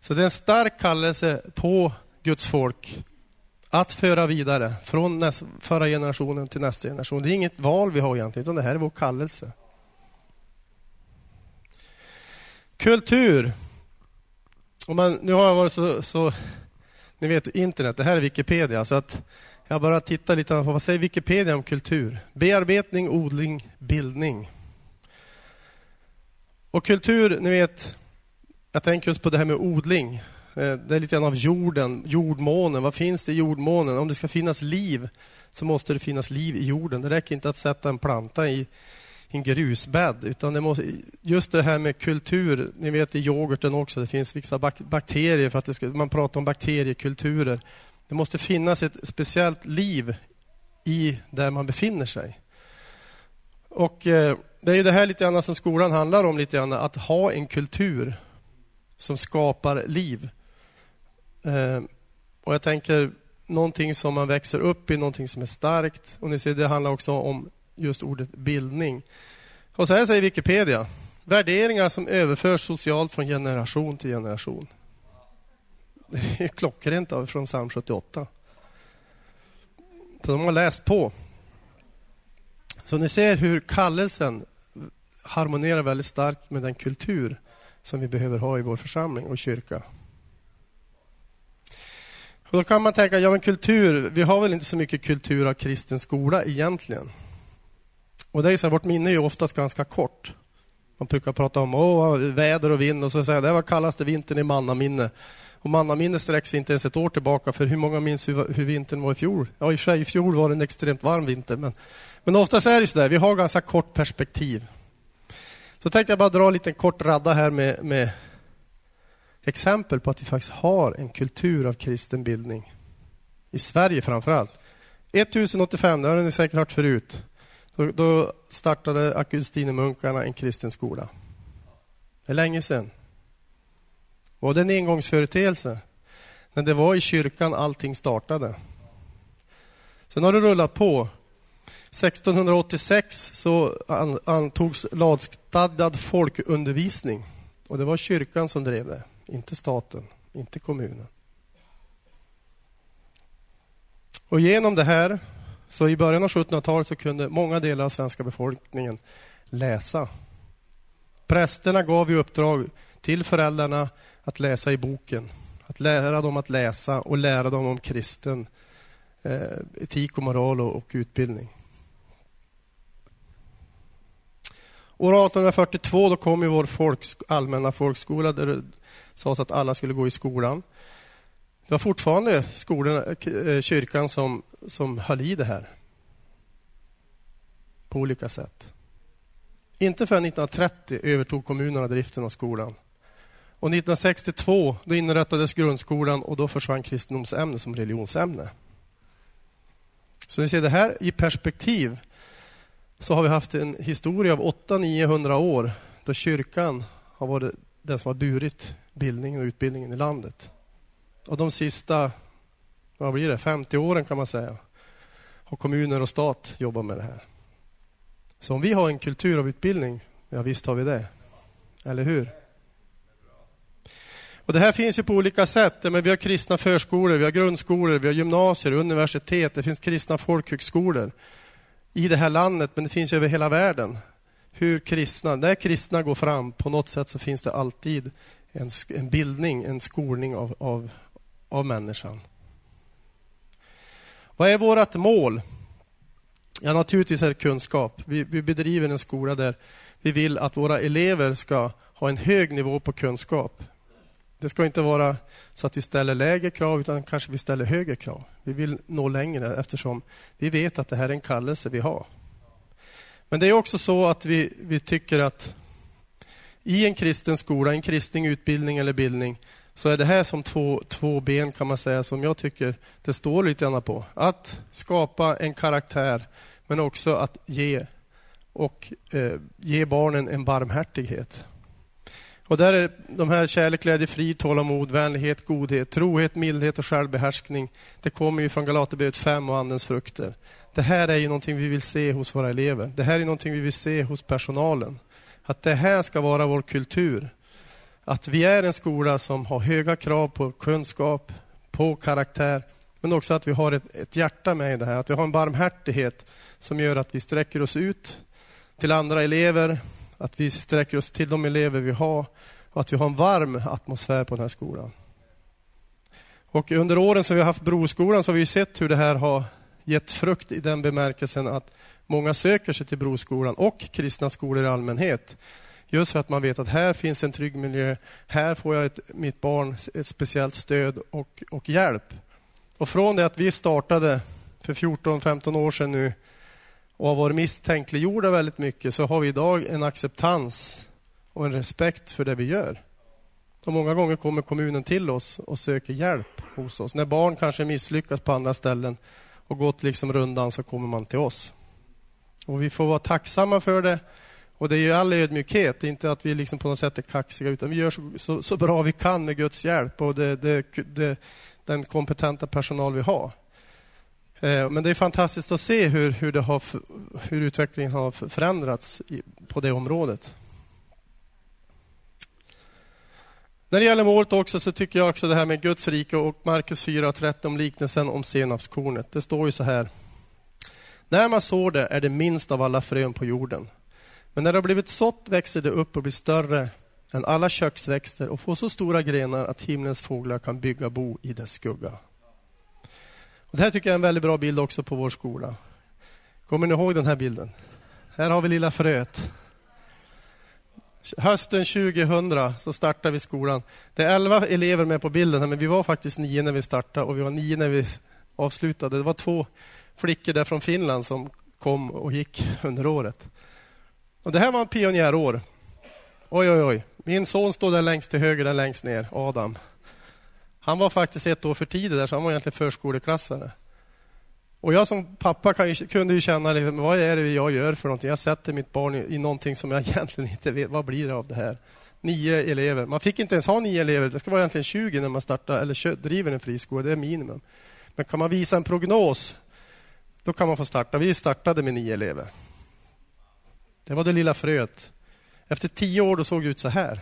Så det är en stark kallelse på Guds folk att föra vidare från näst, förra generationen till nästa generation. Det är inget val vi har egentligen, utan det här är vår kallelse. Kultur. Och man, nu har jag varit så, så, ni vet internet, det här är Wikipedia, så att jag bara tittar lite på vad säger Wikipedia om kultur? Bearbetning, odling, bildning. Och kultur, ni vet, jag tänker just på det här med odling. Eh, det är lite grann av jorden, jordmånen. Vad finns det i jordmånen? Om det ska finnas liv så måste det finnas liv i jorden. Det räcker inte att sätta en planta i en grusbädd. Utan det måste, just det här med kultur, ni vet i yoghurten också, det finns vissa bakterier, för att ska, man pratar om bakteriekulturer. Det måste finnas ett speciellt liv i där man befinner sig. Och eh, Det är det här lite grann som skolan handlar om, lite grann, att ha en kultur som skapar liv. Eh, och Jag tänker någonting som man växer upp i, någonting som är starkt. Och ni ser, Det handlar också om just ordet bildning. Och så här säger Wikipedia. Värderingar som överförs socialt från generation till generation. Det är klockrent av från psalm 78. Så de har läst på. Så ni ser hur kallelsen harmonerar väldigt starkt med den kultur som vi behöver ha i vår församling och kyrka. Och då kan man tänka, ja men kultur, vi har väl inte så mycket kultur av kristen skola egentligen. Och det är så här, vårt minne är ju oftast ganska kort. Man brukar prata om åh, väder och vind och så säger det var kallaste vintern i mannaminne. Och mannaminne sträcker sig inte ens ett år tillbaka, för hur många minns hur, hur vintern var i fjol? Ja, i sig, i fjol var det en extremt varm vinter, men, men oftast är det så där, vi har ganska kort perspektiv. Så tänkte jag bara dra en liten kort radda här med, med exempel på att vi faktiskt har en kultur av kristen bildning. I Sverige framför allt. 1085, det har ni säkert hört förut. Då, då startade Augustinemunkarna en kristen skola. Det är länge sedan. Var det en engångsföreteelse? När det var i kyrkan allting startade. Sen har det rullat på. 1686 så antogs lagstadgad folkundervisning. Och det var kyrkan som drev det, inte staten, inte kommunen. Och genom det här, så i början av 1700-talet så kunde många delar av svenska befolkningen läsa. Prästerna gav i uppdrag till föräldrarna att läsa i boken. Att lära dem att läsa och lära dem om kristen eh, etik och moral och, och utbildning. År 1842 då kom ju vår folks, allmänna folkskola där det sades att alla skulle gå i skolan. Det var fortfarande skolorna, eh, kyrkan som, som höll i det här på olika sätt. Inte förrän 1930 övertog kommunerna driften av skolan. Och 1962 då inrättades grundskolan och då försvann kristendomsämnet som religionsämne. Så ni ser det här i perspektiv så har vi haft en historia av 800-900 år då kyrkan har varit den som har burit bildningen och utbildningen i landet. Och de sista vad blir det, 50 åren kan man säga har kommuner och stat jobbat med det här. Så om vi har en kultur av utbildning, ja visst har vi det. Eller hur? Och Det här finns ju på olika sätt. Men vi har kristna förskolor, vi har grundskolor, vi har gymnasier, universitet, det finns kristna folkhögskolor i det här landet, men det finns över hela världen. Hur kristna, när kristna går fram, på något sätt så finns det alltid en, en bildning, en skolning av, av, av människan. Vad är vårt mål? Ja, naturligtvis är det kunskap. Vi, vi bedriver en skola där vi vill att våra elever ska ha en hög nivå på kunskap. Det ska inte vara så att vi ställer lägre krav, utan kanske vi ställer högre krav. Vi vill nå längre eftersom vi vet att det här är en kallelse vi har. Men det är också så att vi, vi tycker att i en kristen skola, en kristen utbildning eller bildning, så är det här som två, två ben kan man säga som jag tycker det står lite grann på. Att skapa en karaktär men också att ge och eh, ge barnen en barmhärtighet. Och där är de här kärlek, glädje, frid, tålamod, vänlighet, godhet, trohet, mildhet och självbehärskning. Det kommer ju från Galaterbrevet 5 och Andens frukter. Det här är ju någonting vi vill se hos våra elever. Det här är någonting vi vill se hos personalen. Att det här ska vara vår kultur. Att vi är en skola som har höga krav på kunskap, på karaktär, men också att vi har ett, ett hjärta med i det här. Att vi har en barmhärtighet som gör att vi sträcker oss ut till andra elever, att vi sträcker oss till de elever vi har och att vi har en varm atmosfär på den här skolan. Och under åren som vi har haft Broskolan så har vi sett hur det här har gett frukt i den bemärkelsen att många söker sig till Broskolan och kristna skolor i allmänhet. Just för att man vet att här finns en trygg miljö, här får jag ett, mitt barn ett speciellt stöd och, och hjälp. Och från det att vi startade för 14-15 år sedan nu och har varit misstänkliggjorda väldigt mycket så har vi idag en acceptans och en respekt för det vi gör. Och många gånger kommer kommunen till oss och söker hjälp hos oss. När barn kanske misslyckas på andra ställen och gått liksom rundan så kommer man till oss. Och Vi får vara tacksamma för det. Och Det är ju all ödmjukhet, inte att vi liksom på något sätt är kaxiga utan vi gör så, så, så bra vi kan med Guds hjälp och det, det, det, den kompetenta personal vi har. Eh, men det är fantastiskt att se hur, hur, det har, hur utvecklingen har förändrats på det området. När det gäller målet också så tycker jag också det här med Guds rike och Markus 4.13 om liknelsen om senapskornet. Det står ju så här. När man sår det är det minst av alla frön på jorden. Men när det har blivit sått växer det upp och blir större än alla köksväxter och får så stora grenar att himlens fåglar kan bygga bo i dess skugga. Och det här tycker jag är en väldigt bra bild också på vår skola. Kommer ni ihåg den här bilden? Här har vi lilla fröet. Hösten 2000 så startade vi skolan. Det är elva elever med på bilden, men vi var faktiskt nio när vi startade och vi var nio när vi avslutade. Det var två flickor där från Finland som kom och gick under året. Och Det här var en pionjärår. Oj, oj, oj. Min son står där längst till höger, där längst ner, Adam. Han var faktiskt ett år för tidigt där, så han var egentligen förskoleklassare. Och jag som pappa ju, kunde ju känna, liksom, vad är det jag gör för någonting? Jag sätter mitt barn i, i någonting som jag <laughs> egentligen inte vet, vad blir det av det här? Nio elever. Man fick inte ens ha nio elever, det ska vara egentligen 20 när man startar eller driver en friskola, det är minimum. Men kan man visa en prognos, då kan man få starta. Vi startade med nio elever. Det var det lilla fröet. Efter tio år då såg det ut så här.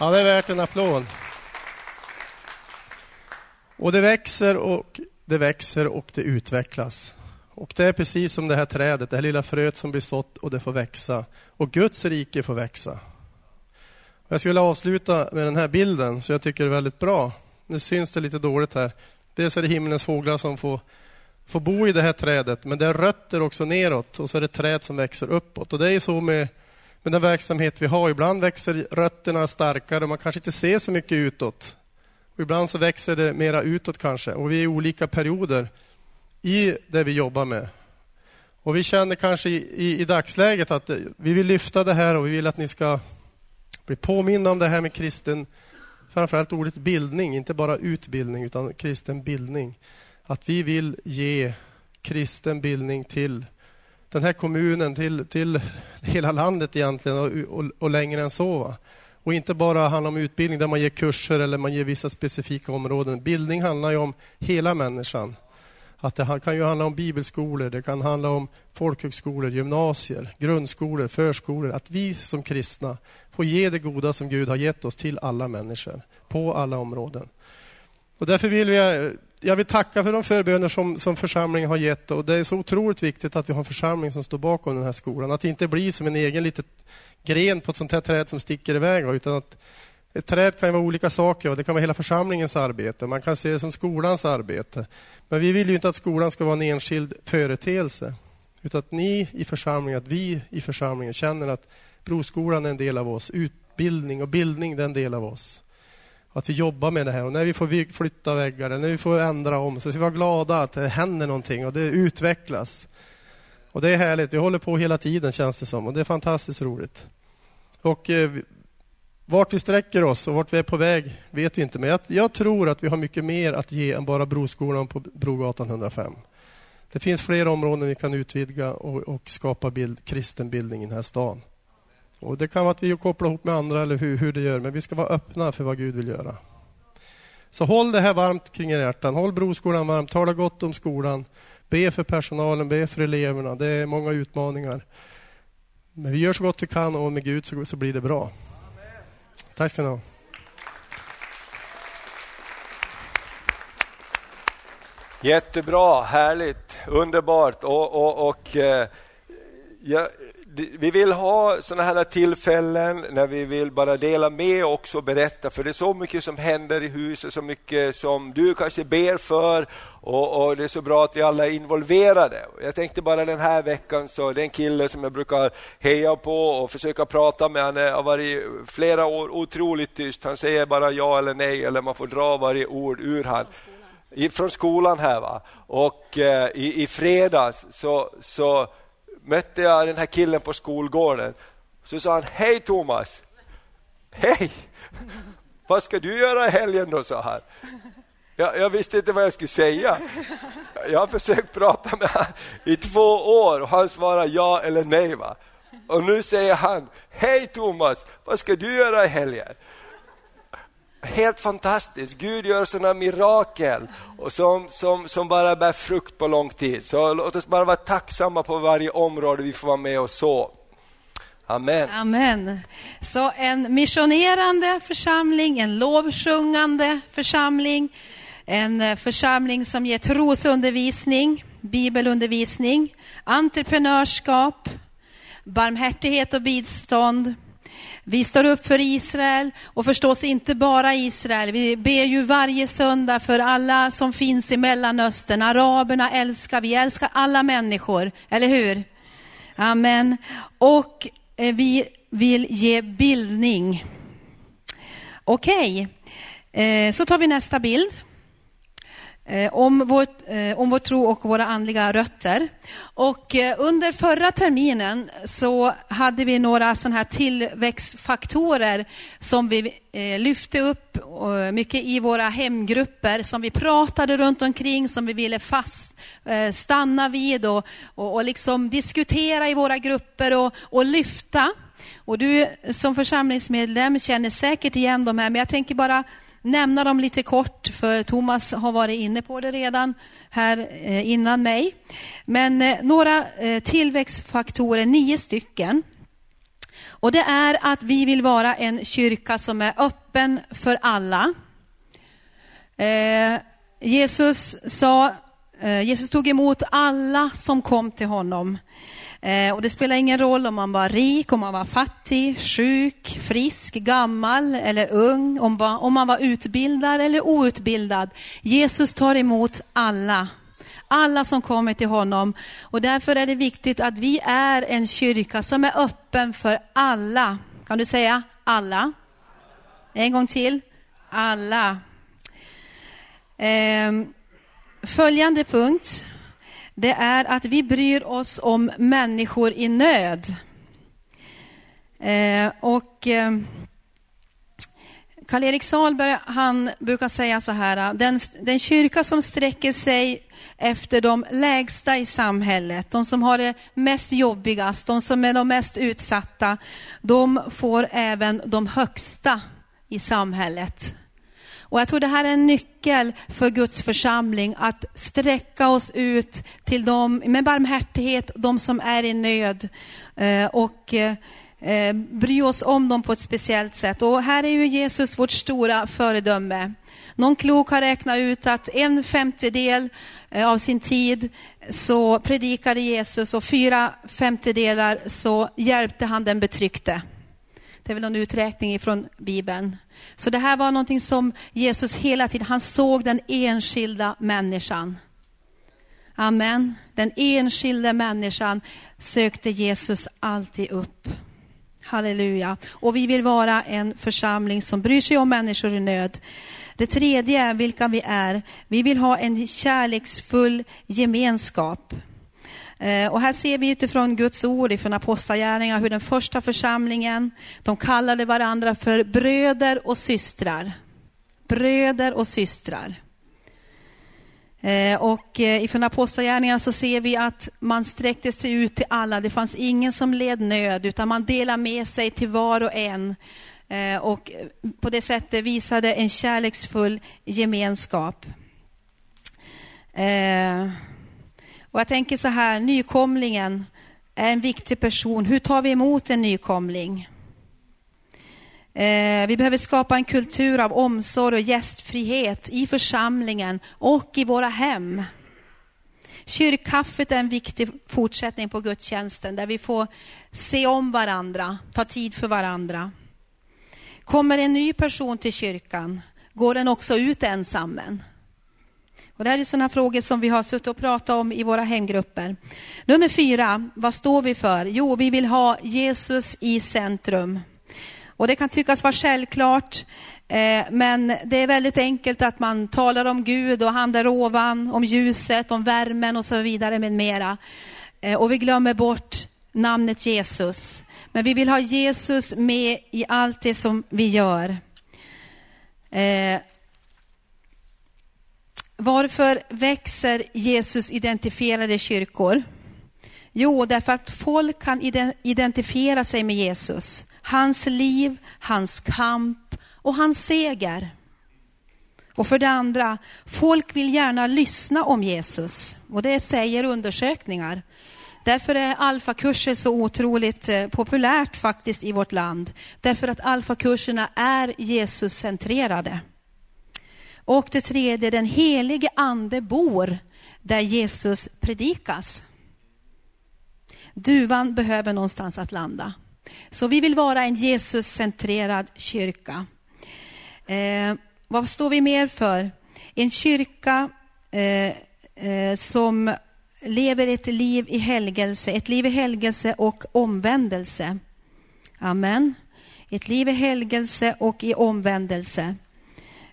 Ja, det är värt en applåd. Och det växer och det växer och det utvecklas. Och Det är precis som det här trädet, det här lilla fröet som blir sått och det får växa. Och Guds rike får växa. Jag skulle vilja avsluta med den här bilden, så jag tycker det är väldigt bra. Nu syns det lite dåligt här. Dels är det himlens fåglar som får får bo i det här trädet, men det är rötter också neråt och så är det träd som växer uppåt. Och det är så med, med den verksamhet vi har. Ibland växer rötterna starkare och man kanske inte ser så mycket utåt. Och ibland så växer det mera utåt kanske och vi är i olika perioder i det vi jobbar med. Och Vi känner kanske i, i, i dagsläget att eh, vi vill lyfta det här och vi vill att ni ska bli påminna om det här med kristen, framförallt ordet bildning, inte bara utbildning utan kristen bildning. Att vi vill ge kristen bildning till den här kommunen, till, till hela landet egentligen och, och, och längre än så. Va? Och inte bara handla om utbildning där man ger kurser eller man ger vissa specifika områden. Bildning handlar ju om hela människan. Att det kan ju handla om bibelskolor, det kan handla om folkhögskolor, gymnasier, grundskolor, förskolor. Att vi som kristna får ge det goda som Gud har gett oss till alla människor, på alla områden. Och därför vill jag, jag vill tacka för de förböner som, som församlingen har gett. Och Det är så otroligt viktigt att vi har en församling som står bakom den här skolan. Att det inte blir som en egen liten gren på ett sånt här träd som sticker iväg. Utan att ett träd kan vara olika saker och det kan vara hela församlingens arbete. Man kan se det som skolans arbete. Men vi vill ju inte att skolan ska vara en enskild företeelse. Utan att ni i församlingen, att vi i församlingen känner att Broskolan är en del av oss. Utbildning och bildning är en del av oss. Att vi jobbar med det här. Och när vi får flytta väggar, när vi får ändra om, så ska vi vara glada att det händer någonting och det utvecklas. Och Det är härligt. Vi håller på hela tiden känns det som och det är fantastiskt roligt. Och eh, vart vi sträcker oss och vart vi är på väg vet vi inte, men jag, jag tror att vi har mycket mer att ge än bara Broskolan på Brogatan 105. Det finns fler områden vi kan utvidga och, och skapa bild, kristen bildning i den här stan. Och Det kan vara att vi kopplar ihop med andra eller hur, hur det gör, men vi ska vara öppna för vad Gud vill göra. Så håll det här varmt kring er hjärtan. Håll Broskolan varmt. Tala gott om skolan. Be för personalen, be för eleverna. Det är många utmaningar. Men vi gör så gott vi kan och med Gud så, så blir det bra. Tack ska ni ha. Jättebra, härligt, underbart. Och, och, och eh, jag, vi vill ha sådana här tillfällen när vi vill bara dela med också och berätta, för det är så mycket som händer i huset, så mycket som du kanske ber för och, och, det är så bra att vi alla är involverade. Jag tänkte bara den här veckan, så det är en kille som jag brukar heja på och försöka prata med. Han har varit flera år otroligt tyst. Han säger bara ja eller nej, eller man får dra varje ord ur han från skolan här. Va? Och eh, i, i fredags så, så mötte jag den här killen på skolgården. Så sa han, hej Thomas! Hej! Vad ska du göra i helgen då? sa han. Jag, jag, visste inte vad jag skulle säga. Jag har försökt prata med honom i två år och han svarar ja eller nej. Va? Och nu säger han, hej Thomas, vad ska du göra i helgen? Helt fantastiskt. Gud gör sådana mirakel och som, som, som bara bär frukt på lång tid. Så låt oss bara vara tacksamma på varje område vi får vara med och så. Amen. Amen. Så en missionerande församling, en lovsjungande församling, en eh, församling som ger trosundervisning, bibelundervisning, entreprenörskap, barmhärtighet och bistånd, vi står upp för Israel och förstås inte bara Israel. Vi ber ju varje söndag för alla som finns i Mellanöstern. Araberna älskar vi, älskar alla människor, eller hur? Amen. Och eh, vi vill ge bildning. Okej, okay. Så tar vi nästa bild. Eh, om, vårt, eh, om vår tro och våra andliga rötter. Och eh, under förra terminen så hade vi några sådana här tillväxtfaktorer som vi lyfte upp mycket i våra hemgrupper, som vi pratade runt omkring, som vi ville fast, stanna vid och, och, och liksom diskutera i våra grupper och, och lyfta. Och du som församlingsmedlem känner säkert igen de här, men jag tänker bara nämna dem lite kort, för Thomas har varit inne på det redan här eh, innan mig. Men eh, några eh, tillväxtfaktorer, nio stycken. Och det är att vi vill vara en kyrka som är öppen för alla. Jesus sa, Jesus tog emot alla som kom till honom. Eh, och det spelar ingen roll om man var rik, om man var fattig, sjuk, frisk, gammal eller ung, om, om man var utbildad eller outbildad. Jesus tar emot alla. alla som kommer till honom. Och därför är det viktigt att vi är en kyrka som är öppen för alla. Kan du säga alla? En gång till. Alla. Eh, följande punkt, det är att vi bryr oss om människor i nöd. Eh, och eh, Karl-Erik Salberg han brukar säga så här, ah, den, den kyrka som sträcker sig efter de lägsta i samhället, de som har det mest jobbigast, de som är de mest utsatta, de får även de högsta i samhället. Och jag tror det här är en nyckel för Guds församling, att sträcka oss ut till dem med barmhärtighet, de som är i nöd. Eh, och eh, eh, bry oss om dem på ett speciellt sätt. Och här är ju Jesus vårt stora föredöme. Någon klok har räknat ut att en femtedel av sin tid så predikade Jesus och fyra femtedelar så hjälpte han den betryckte. Det är väl någon uträkning ifrån Bibeln. Så det här var någonting som Jesus hela tiden, han såg den enskilda människan. Amen. Den enskilda människan sökte Jesus alltid upp. Halleluja. Och vi vill vara en församling som bryr sig om människor i nöd. Det tredje är vilka vi är. Vi vill ha en kärleksfull gemenskap. Eh, och här ser vi utifrån Guds ord, från Apostlagärningarna, hur den första församlingen, de kallade varandra för bröder och systrar. Bröder och systrar. Eh, och eh, ifrån Apostlagärningarna så ser vi att man sträckte sig ut till alla. Det fanns ingen som led nöd, utan man delade med sig till var och en. Och på det sättet visade en kärleksfull gemenskap. Och jag tänker så här, nykomlingen är en viktig person. Hur tar vi emot en nykomling? Eh, vi behöver skapa en kultur av omsorg och gästfrihet i församlingen och i våra hem. Kyrkkaffet är en viktig fortsättning på gudstjänsten där vi får se om varandra, ta tid för varandra. Kommer en ny person till kyrkan, går den också ut ensammen? Och det här är sådana frågor som vi har suttit och pratat om i våra hemgrupper. Nummer fyra, vad står vi för? Jo, vi vill ha Jesus i centrum. Och det kan tyckas vara självklart, eh, men det är väldigt enkelt att man talar om Gud och han där ovan, om ljuset, om värmen och så vidare med mera. Eh, och vi glömmer bort namnet Jesus. Men vi vill ha Jesus med i allt det som vi gör. Eh, varför växer Jesus identifierade kyrkor? Jo, därför att folk kan identifiera sig med Jesus. Hans liv, hans kamp och hans seger. Och för det andra, folk vill gärna lyssna om Jesus. Och det säger undersökningar. Därför är alfakurser så otroligt eh, populärt faktiskt i vårt land. Därför att alfakurserna är Jesuscentrerade. Och det tredje, den helige ande bor där Jesus predikas. Duvan behöver någonstans att landa. Så vi vill vara en Jesuscentrerad kyrka. Eh, vad står vi mer för? En kyrka eh, eh, som lever ett liv i helgelse, ett liv i helgelse och omvändelse. Amen. Ett liv i helgelse och i omvändelse.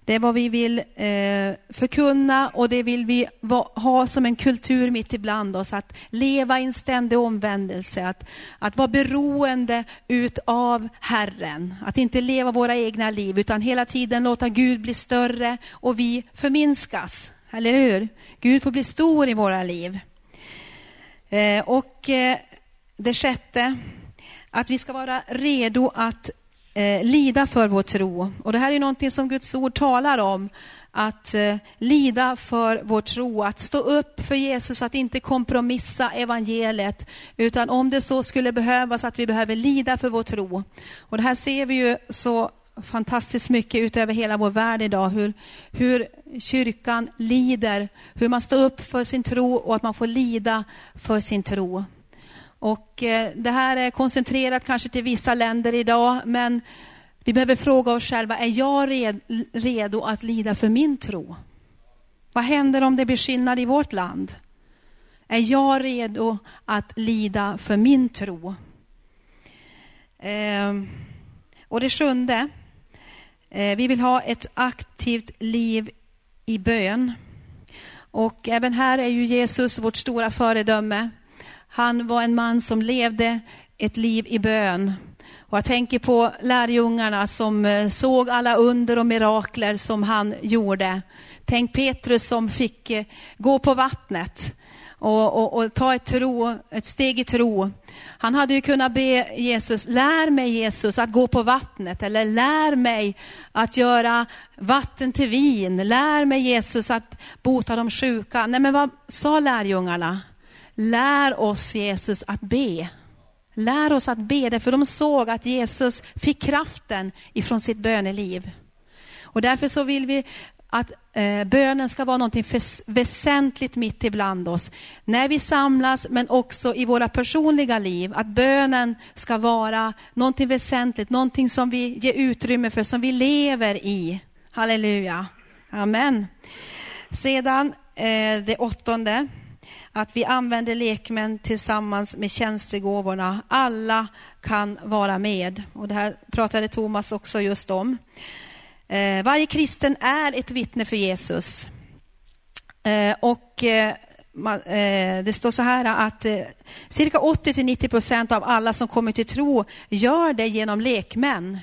Det är vad vi vill eh, förkunna och det vill vi va, ha som en kultur mitt ibland oss. Att leva i en ständig omvändelse, att, att vara beroende utav Herren. Att inte leva våra egna liv utan hela tiden låta Gud bli större och vi förminskas. Eller hur? Gud får bli stor i våra liv. Eh, och eh, det sjätte, att vi ska vara redo att eh, lida för vår tro. Och det här är någonting som Guds ord talar om. Att eh, lida för vår tro, att stå upp för Jesus, att inte kompromissa evangeliet. Utan om det så skulle behövas att vi behöver lida för vår tro. Och det här ser vi ju så fantastiskt mycket utöver hela vår värld idag. Hur, hur kyrkan lider, hur man står upp för sin tro och att man får lida för sin tro. Och eh, det här är koncentrerat kanske till vissa länder idag, men vi behöver fråga oss själva, är jag redo att lida för min tro? Vad händer om det blir skillnad i vårt land? är jag redo att lida för min tro? Ehm, och det sjunde, eh, vi vill ha ett aktivt liv i bön. Och även här är ju Jesus vårt stora föredöme. Han var en man som levde ett liv i bön. Och jag tänker på lärjungarna som eh, såg alla under och mirakler som han gjorde. Tänk Petrus som fick eh, gå på vattnet och, och, och, ta ett, tro, ett steg i tro. Han hade ju kunnat be Jesus, lär mig Jesus att gå på vattnet eller lär mig att göra vatten till vin. Lär mig Jesus att bota de sjuka. Nej men vad sa lärjungarna? Lär oss Jesus att be. Lär oss att be, för de såg att Jesus fick kraften ifrån sitt böneliv. Och därför så vill vi att eh, bönen ska vara något väsentligt mitt ibland oss. När vi samlas, men också i våra personliga liv. Att bönen ska vara något väsentligt, någonting som vi ger utrymme för, som vi lever i. Halleluja. Amen. Sedan eh, det åttonde, att vi använder lekmän tillsammans med tjänstegåvorna. Alla kan vara med. Och det här pratade Thomas också just om. Eh, varje kristen är ett vittne för Jesus. Eh, och eh, eh det står så här att eh, cirka 80-90 procent av alla som kommer till tro gör det genom lekmän.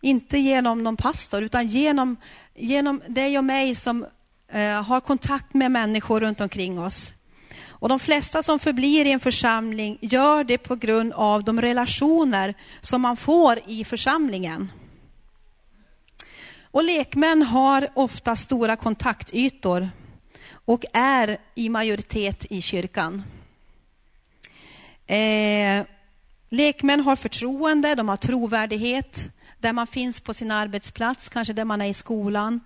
Inte genom någon pastor, utan genom, genom dig och mig som eh, har kontakt med människor runt omkring oss. Och De flesta som förblir i en församling gör det på grund av de relationer som man får i församlingen. Och lekmän har ofta stora kontaktytor och är i majoritet i kyrkan. Eh, lekmän har förtroende, de har trovärdighet där man finns på sin arbetsplats, kanske där man är i skolan.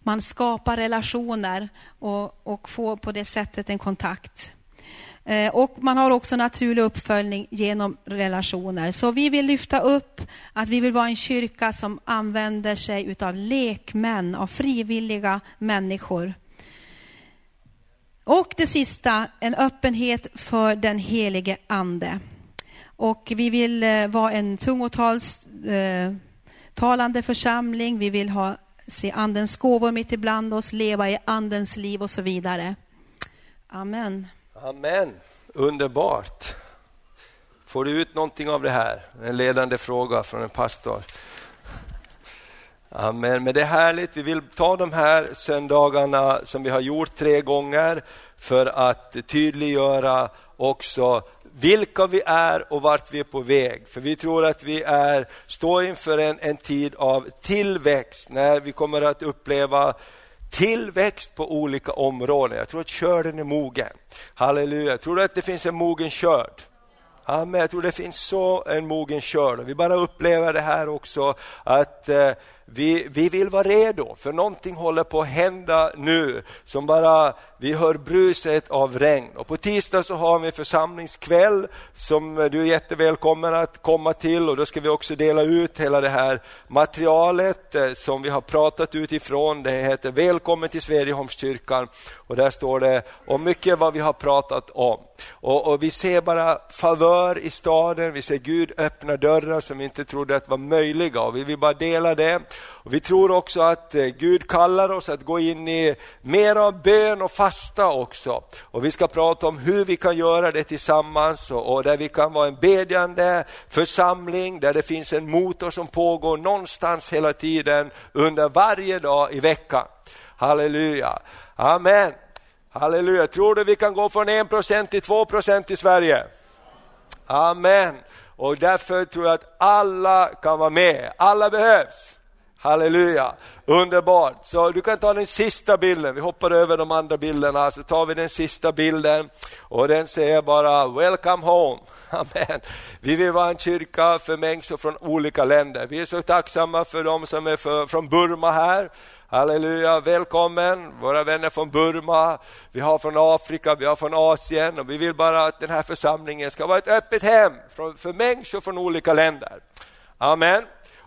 Man skapar relationer och, och får på det sättet en kontakt. Eh, och man har också naturlig uppföljning genom relationer. Så vi vill lyfta upp att vi vill vara en kyrka som använder sig av lekmän, av frivilliga människor. Och det sista, en öppenhet för den helige Ande. Och vi vill eh, vara en tungotals... Eh, Talande församling. Vi vill ha, se Andens gåvor mitt ibland oss, leva i Andens liv och så vidare. Amen. Amen. Underbart. Får du ut någonting av det här? En ledande fråga från en pastor. Amen. Men det är härligt. Vi vill ta de här söndagarna som vi har gjort tre gånger för att tydliggöra också vilka vi är och vart vi är på väg. För vi tror att vi är, står inför en, en tid av tillväxt när vi kommer att uppleva tillväxt på olika områden. Jag tror att skörden är mogen. Halleluja. Tror du att det finns en mogen skörd? Amen. Jag tror det finns så en mogen skörd. Vi bara upplever det här också att eh, vi, vi vill vara redo, för någonting håller på att hända nu som bara, vi hör bruset av regn. Och på tisdag så har vi församlingskväll som du är jättevälkommen att komma till och då ska vi också dela ut hela det här materialet eh, som vi har pratat utifrån. Det heter Välkommen till Sverigeholmskyrkan och där står det om mycket vad vi har pratat om. Och, och, Vi ser bara favör i staden, vi ser Gud öppna dörrar som vi inte trodde att var möjliga och vi vill bara dela det. Och Vi tror också att eh, Gud kallar oss att gå in i mer av bön och fasta också. Och Vi ska prata om hur vi kan göra det tillsammans och, och där vi kan vara en bedjande församling, där det finns en motor som pågår någonstans hela tiden under varje dag i veckan. Halleluja. Amen. Halleluja. Tror du vi kan gå från 1% till 2% i Sverige? Amen. Och därför tror jag att alla kan vara med. Alla behövs. Halleluja, underbart. Så du kan ta den sista bilden, vi hoppar över de andra bilderna, så tar vi den sista bilden och den säger bara Welcome home. <laughs> Amen. Vi vill vara en kyrka för människor från olika länder. Vi är så tacksamma för de som är för, från Burma här. Halleluja, välkommen våra vänner från Burma, vi har från Afrika, vi har från Asien och vi vill bara att den här församlingen ska vara ett öppet hem för, för människor från olika länder. Amen.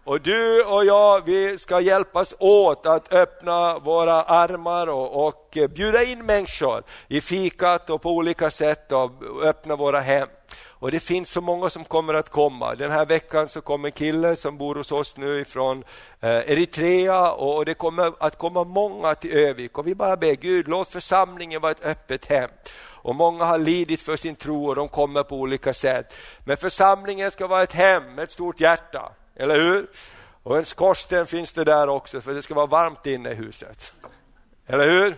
Och du och jag, vi ska hjälpas åt att öppna våra armar och, och bjuda in människor i fikat och på olika sätt och öppna våra hem. Och det finns så många som kommer att komma. Den här veckan så kommer en kille som bor hos oss nu ifrån eh, Eritrea och det kommer att komma många till Övik. Och vi bara ber Gud, låt församlingen vara ett öppet hem. Och Många har lidit för sin tro och de kommer på olika sätt. Men församlingen ska vara ett hem med ett stort hjärta, eller hur? Och en skorsten finns det där också, för det ska vara varmt inne i huset. Eller hur?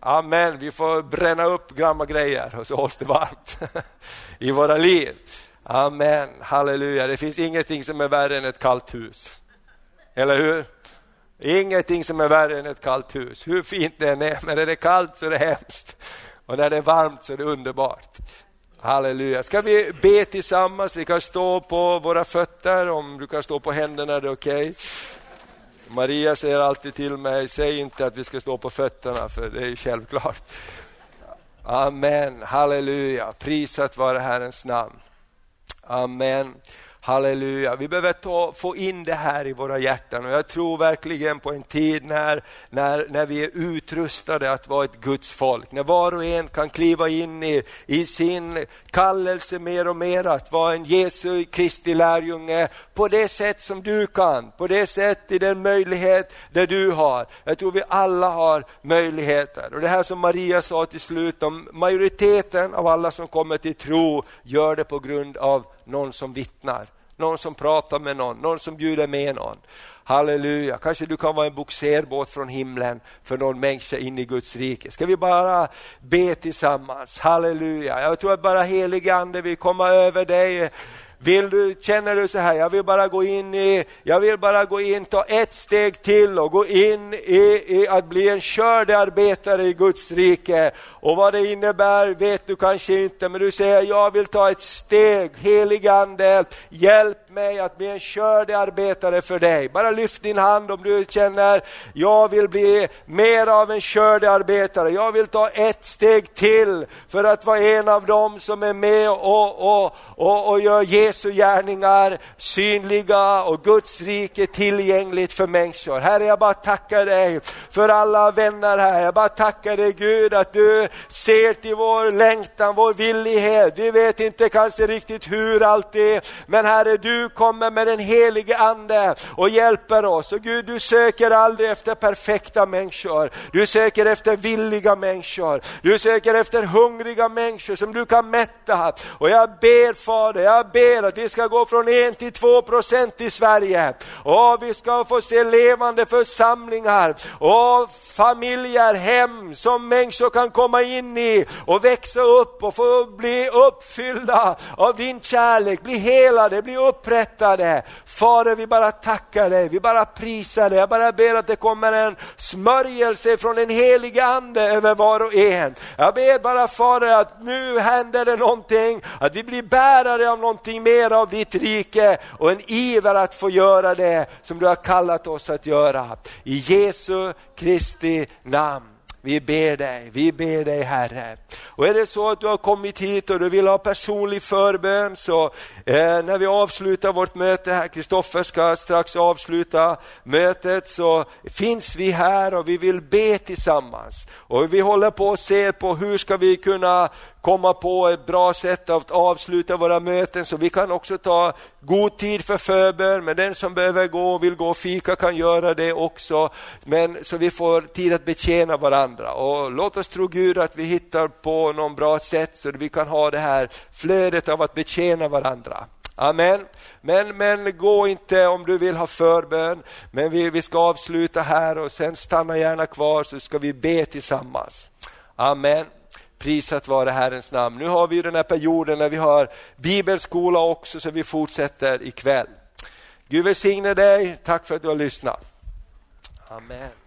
Amen, vi får bränna upp gamla grejer och så hålls det varmt <laughs> i våra liv. Amen, halleluja. Det finns ingenting som är värre än ett kallt hus. Eller hur? Ingenting som är värre än ett kallt hus. Hur fint det än är, men när det är kallt så är det hemskt. Och när det är varmt så är det underbart. Halleluja. Ska vi be tillsammans? Vi kan stå på våra fötter. Om du kan stå på händerna, det är okej. Okay. Maria säger alltid till mig, säg inte att vi ska stå på fötterna, för det är självklart. Amen, halleluja, prisat vare Herrens namn. Amen. Halleluja. Vi behöver ta, få in det här i våra hjärtan och jag tror verkligen på en tid när, när, när vi är utrustade att vara ett Guds folk. När var och en kan kliva in i, i sin kallelse mer och mer att vara en Jesu Kristi lärjunge på det sätt som du kan, på det sätt i den möjlighet där du har. Jag tror vi alla har möjligheter. Och Det här som Maria sa till slut om majoriteten av alla som kommer till tro gör det på grund av någon som vittnar någon som pratar med någon, någon som bjuder med någon. Halleluja, kanske du kan vara en boxerbåt från himlen för någon människa in i Guds rike. Ska vi bara be tillsammans? Halleluja, jag tror att bara helige Ande vill komma över dig vill du, känner du så här, jag vill bara gå in i, jag vill bara gå in, ta ett steg till och gå in i, i att bli en skördearbetare i Guds rike. Och vad det innebär vet du kanske inte, men du säger jag vill ta ett steg, heligande, hjälp mig att bli en skördearbetare för dig. Bara lyft din hand om du känner, jag vill bli mer av en skördearbetare. Jag vill ta ett steg till för att vara en av dem som är med och, och, och, och gör Jesu gärningar synliga och Guds rike tillgängligt för människor. Herre, jag bara tackar dig för alla vänner här. Jag bara tackar dig Gud att du ser till vår längtan, vår villighet. Vi vet inte kanske riktigt hur alltid, men Herre, du kommer med den helige Ande och hjälper oss. Och Gud, du söker aldrig efter perfekta människor. Du söker efter villiga människor. Du söker efter hungriga människor som du kan mätta. Och jag ber Fader, jag ber att vi ska gå från 1 till 2 procent i Sverige. Och vi ska få se levande församlingar och familjer, hem som människor kan komma in i och växa upp och få bli uppfyllda av din kärlek, bli helade, bli upprättade. Fader, vi bara tackar dig, vi bara prisar dig. Jag bara ber att det kommer en smörjelse från den helige Ande över var och en. Jag ber bara Fader att nu händer det någonting, att vi blir bärare av någonting mer av ditt rike och en iver att få göra det som du har kallat oss att göra. I Jesu Kristi namn. Vi ber dig, vi ber dig Herre. Och är det så att du har kommit hit och du vill ha personlig förbön så eh, när vi avslutar vårt möte här, Kristoffer ska strax avsluta mötet, så finns vi här och vi vill be tillsammans. Och vi håller på och ser på hur ska vi kunna komma på ett bra sätt att avsluta våra möten så vi kan också ta god tid för förbön, men den som behöver gå och vill gå och fika kan göra det också. Men så vi får tid att betjäna varandra och låt oss tro Gud att vi hittar på någon bra sätt så att vi kan ha det här flödet av att betjäna varandra. Amen. Men, men gå inte om du vill ha förbön, men vi, vi ska avsluta här och sen stanna gärna kvar så ska vi be tillsammans. Amen. Prisat vare Herrens namn. Nu har vi den här perioden när vi har bibelskola också, så vi fortsätter ikväll. Gud välsigne dig. Tack för att du har lyssnat. Amen.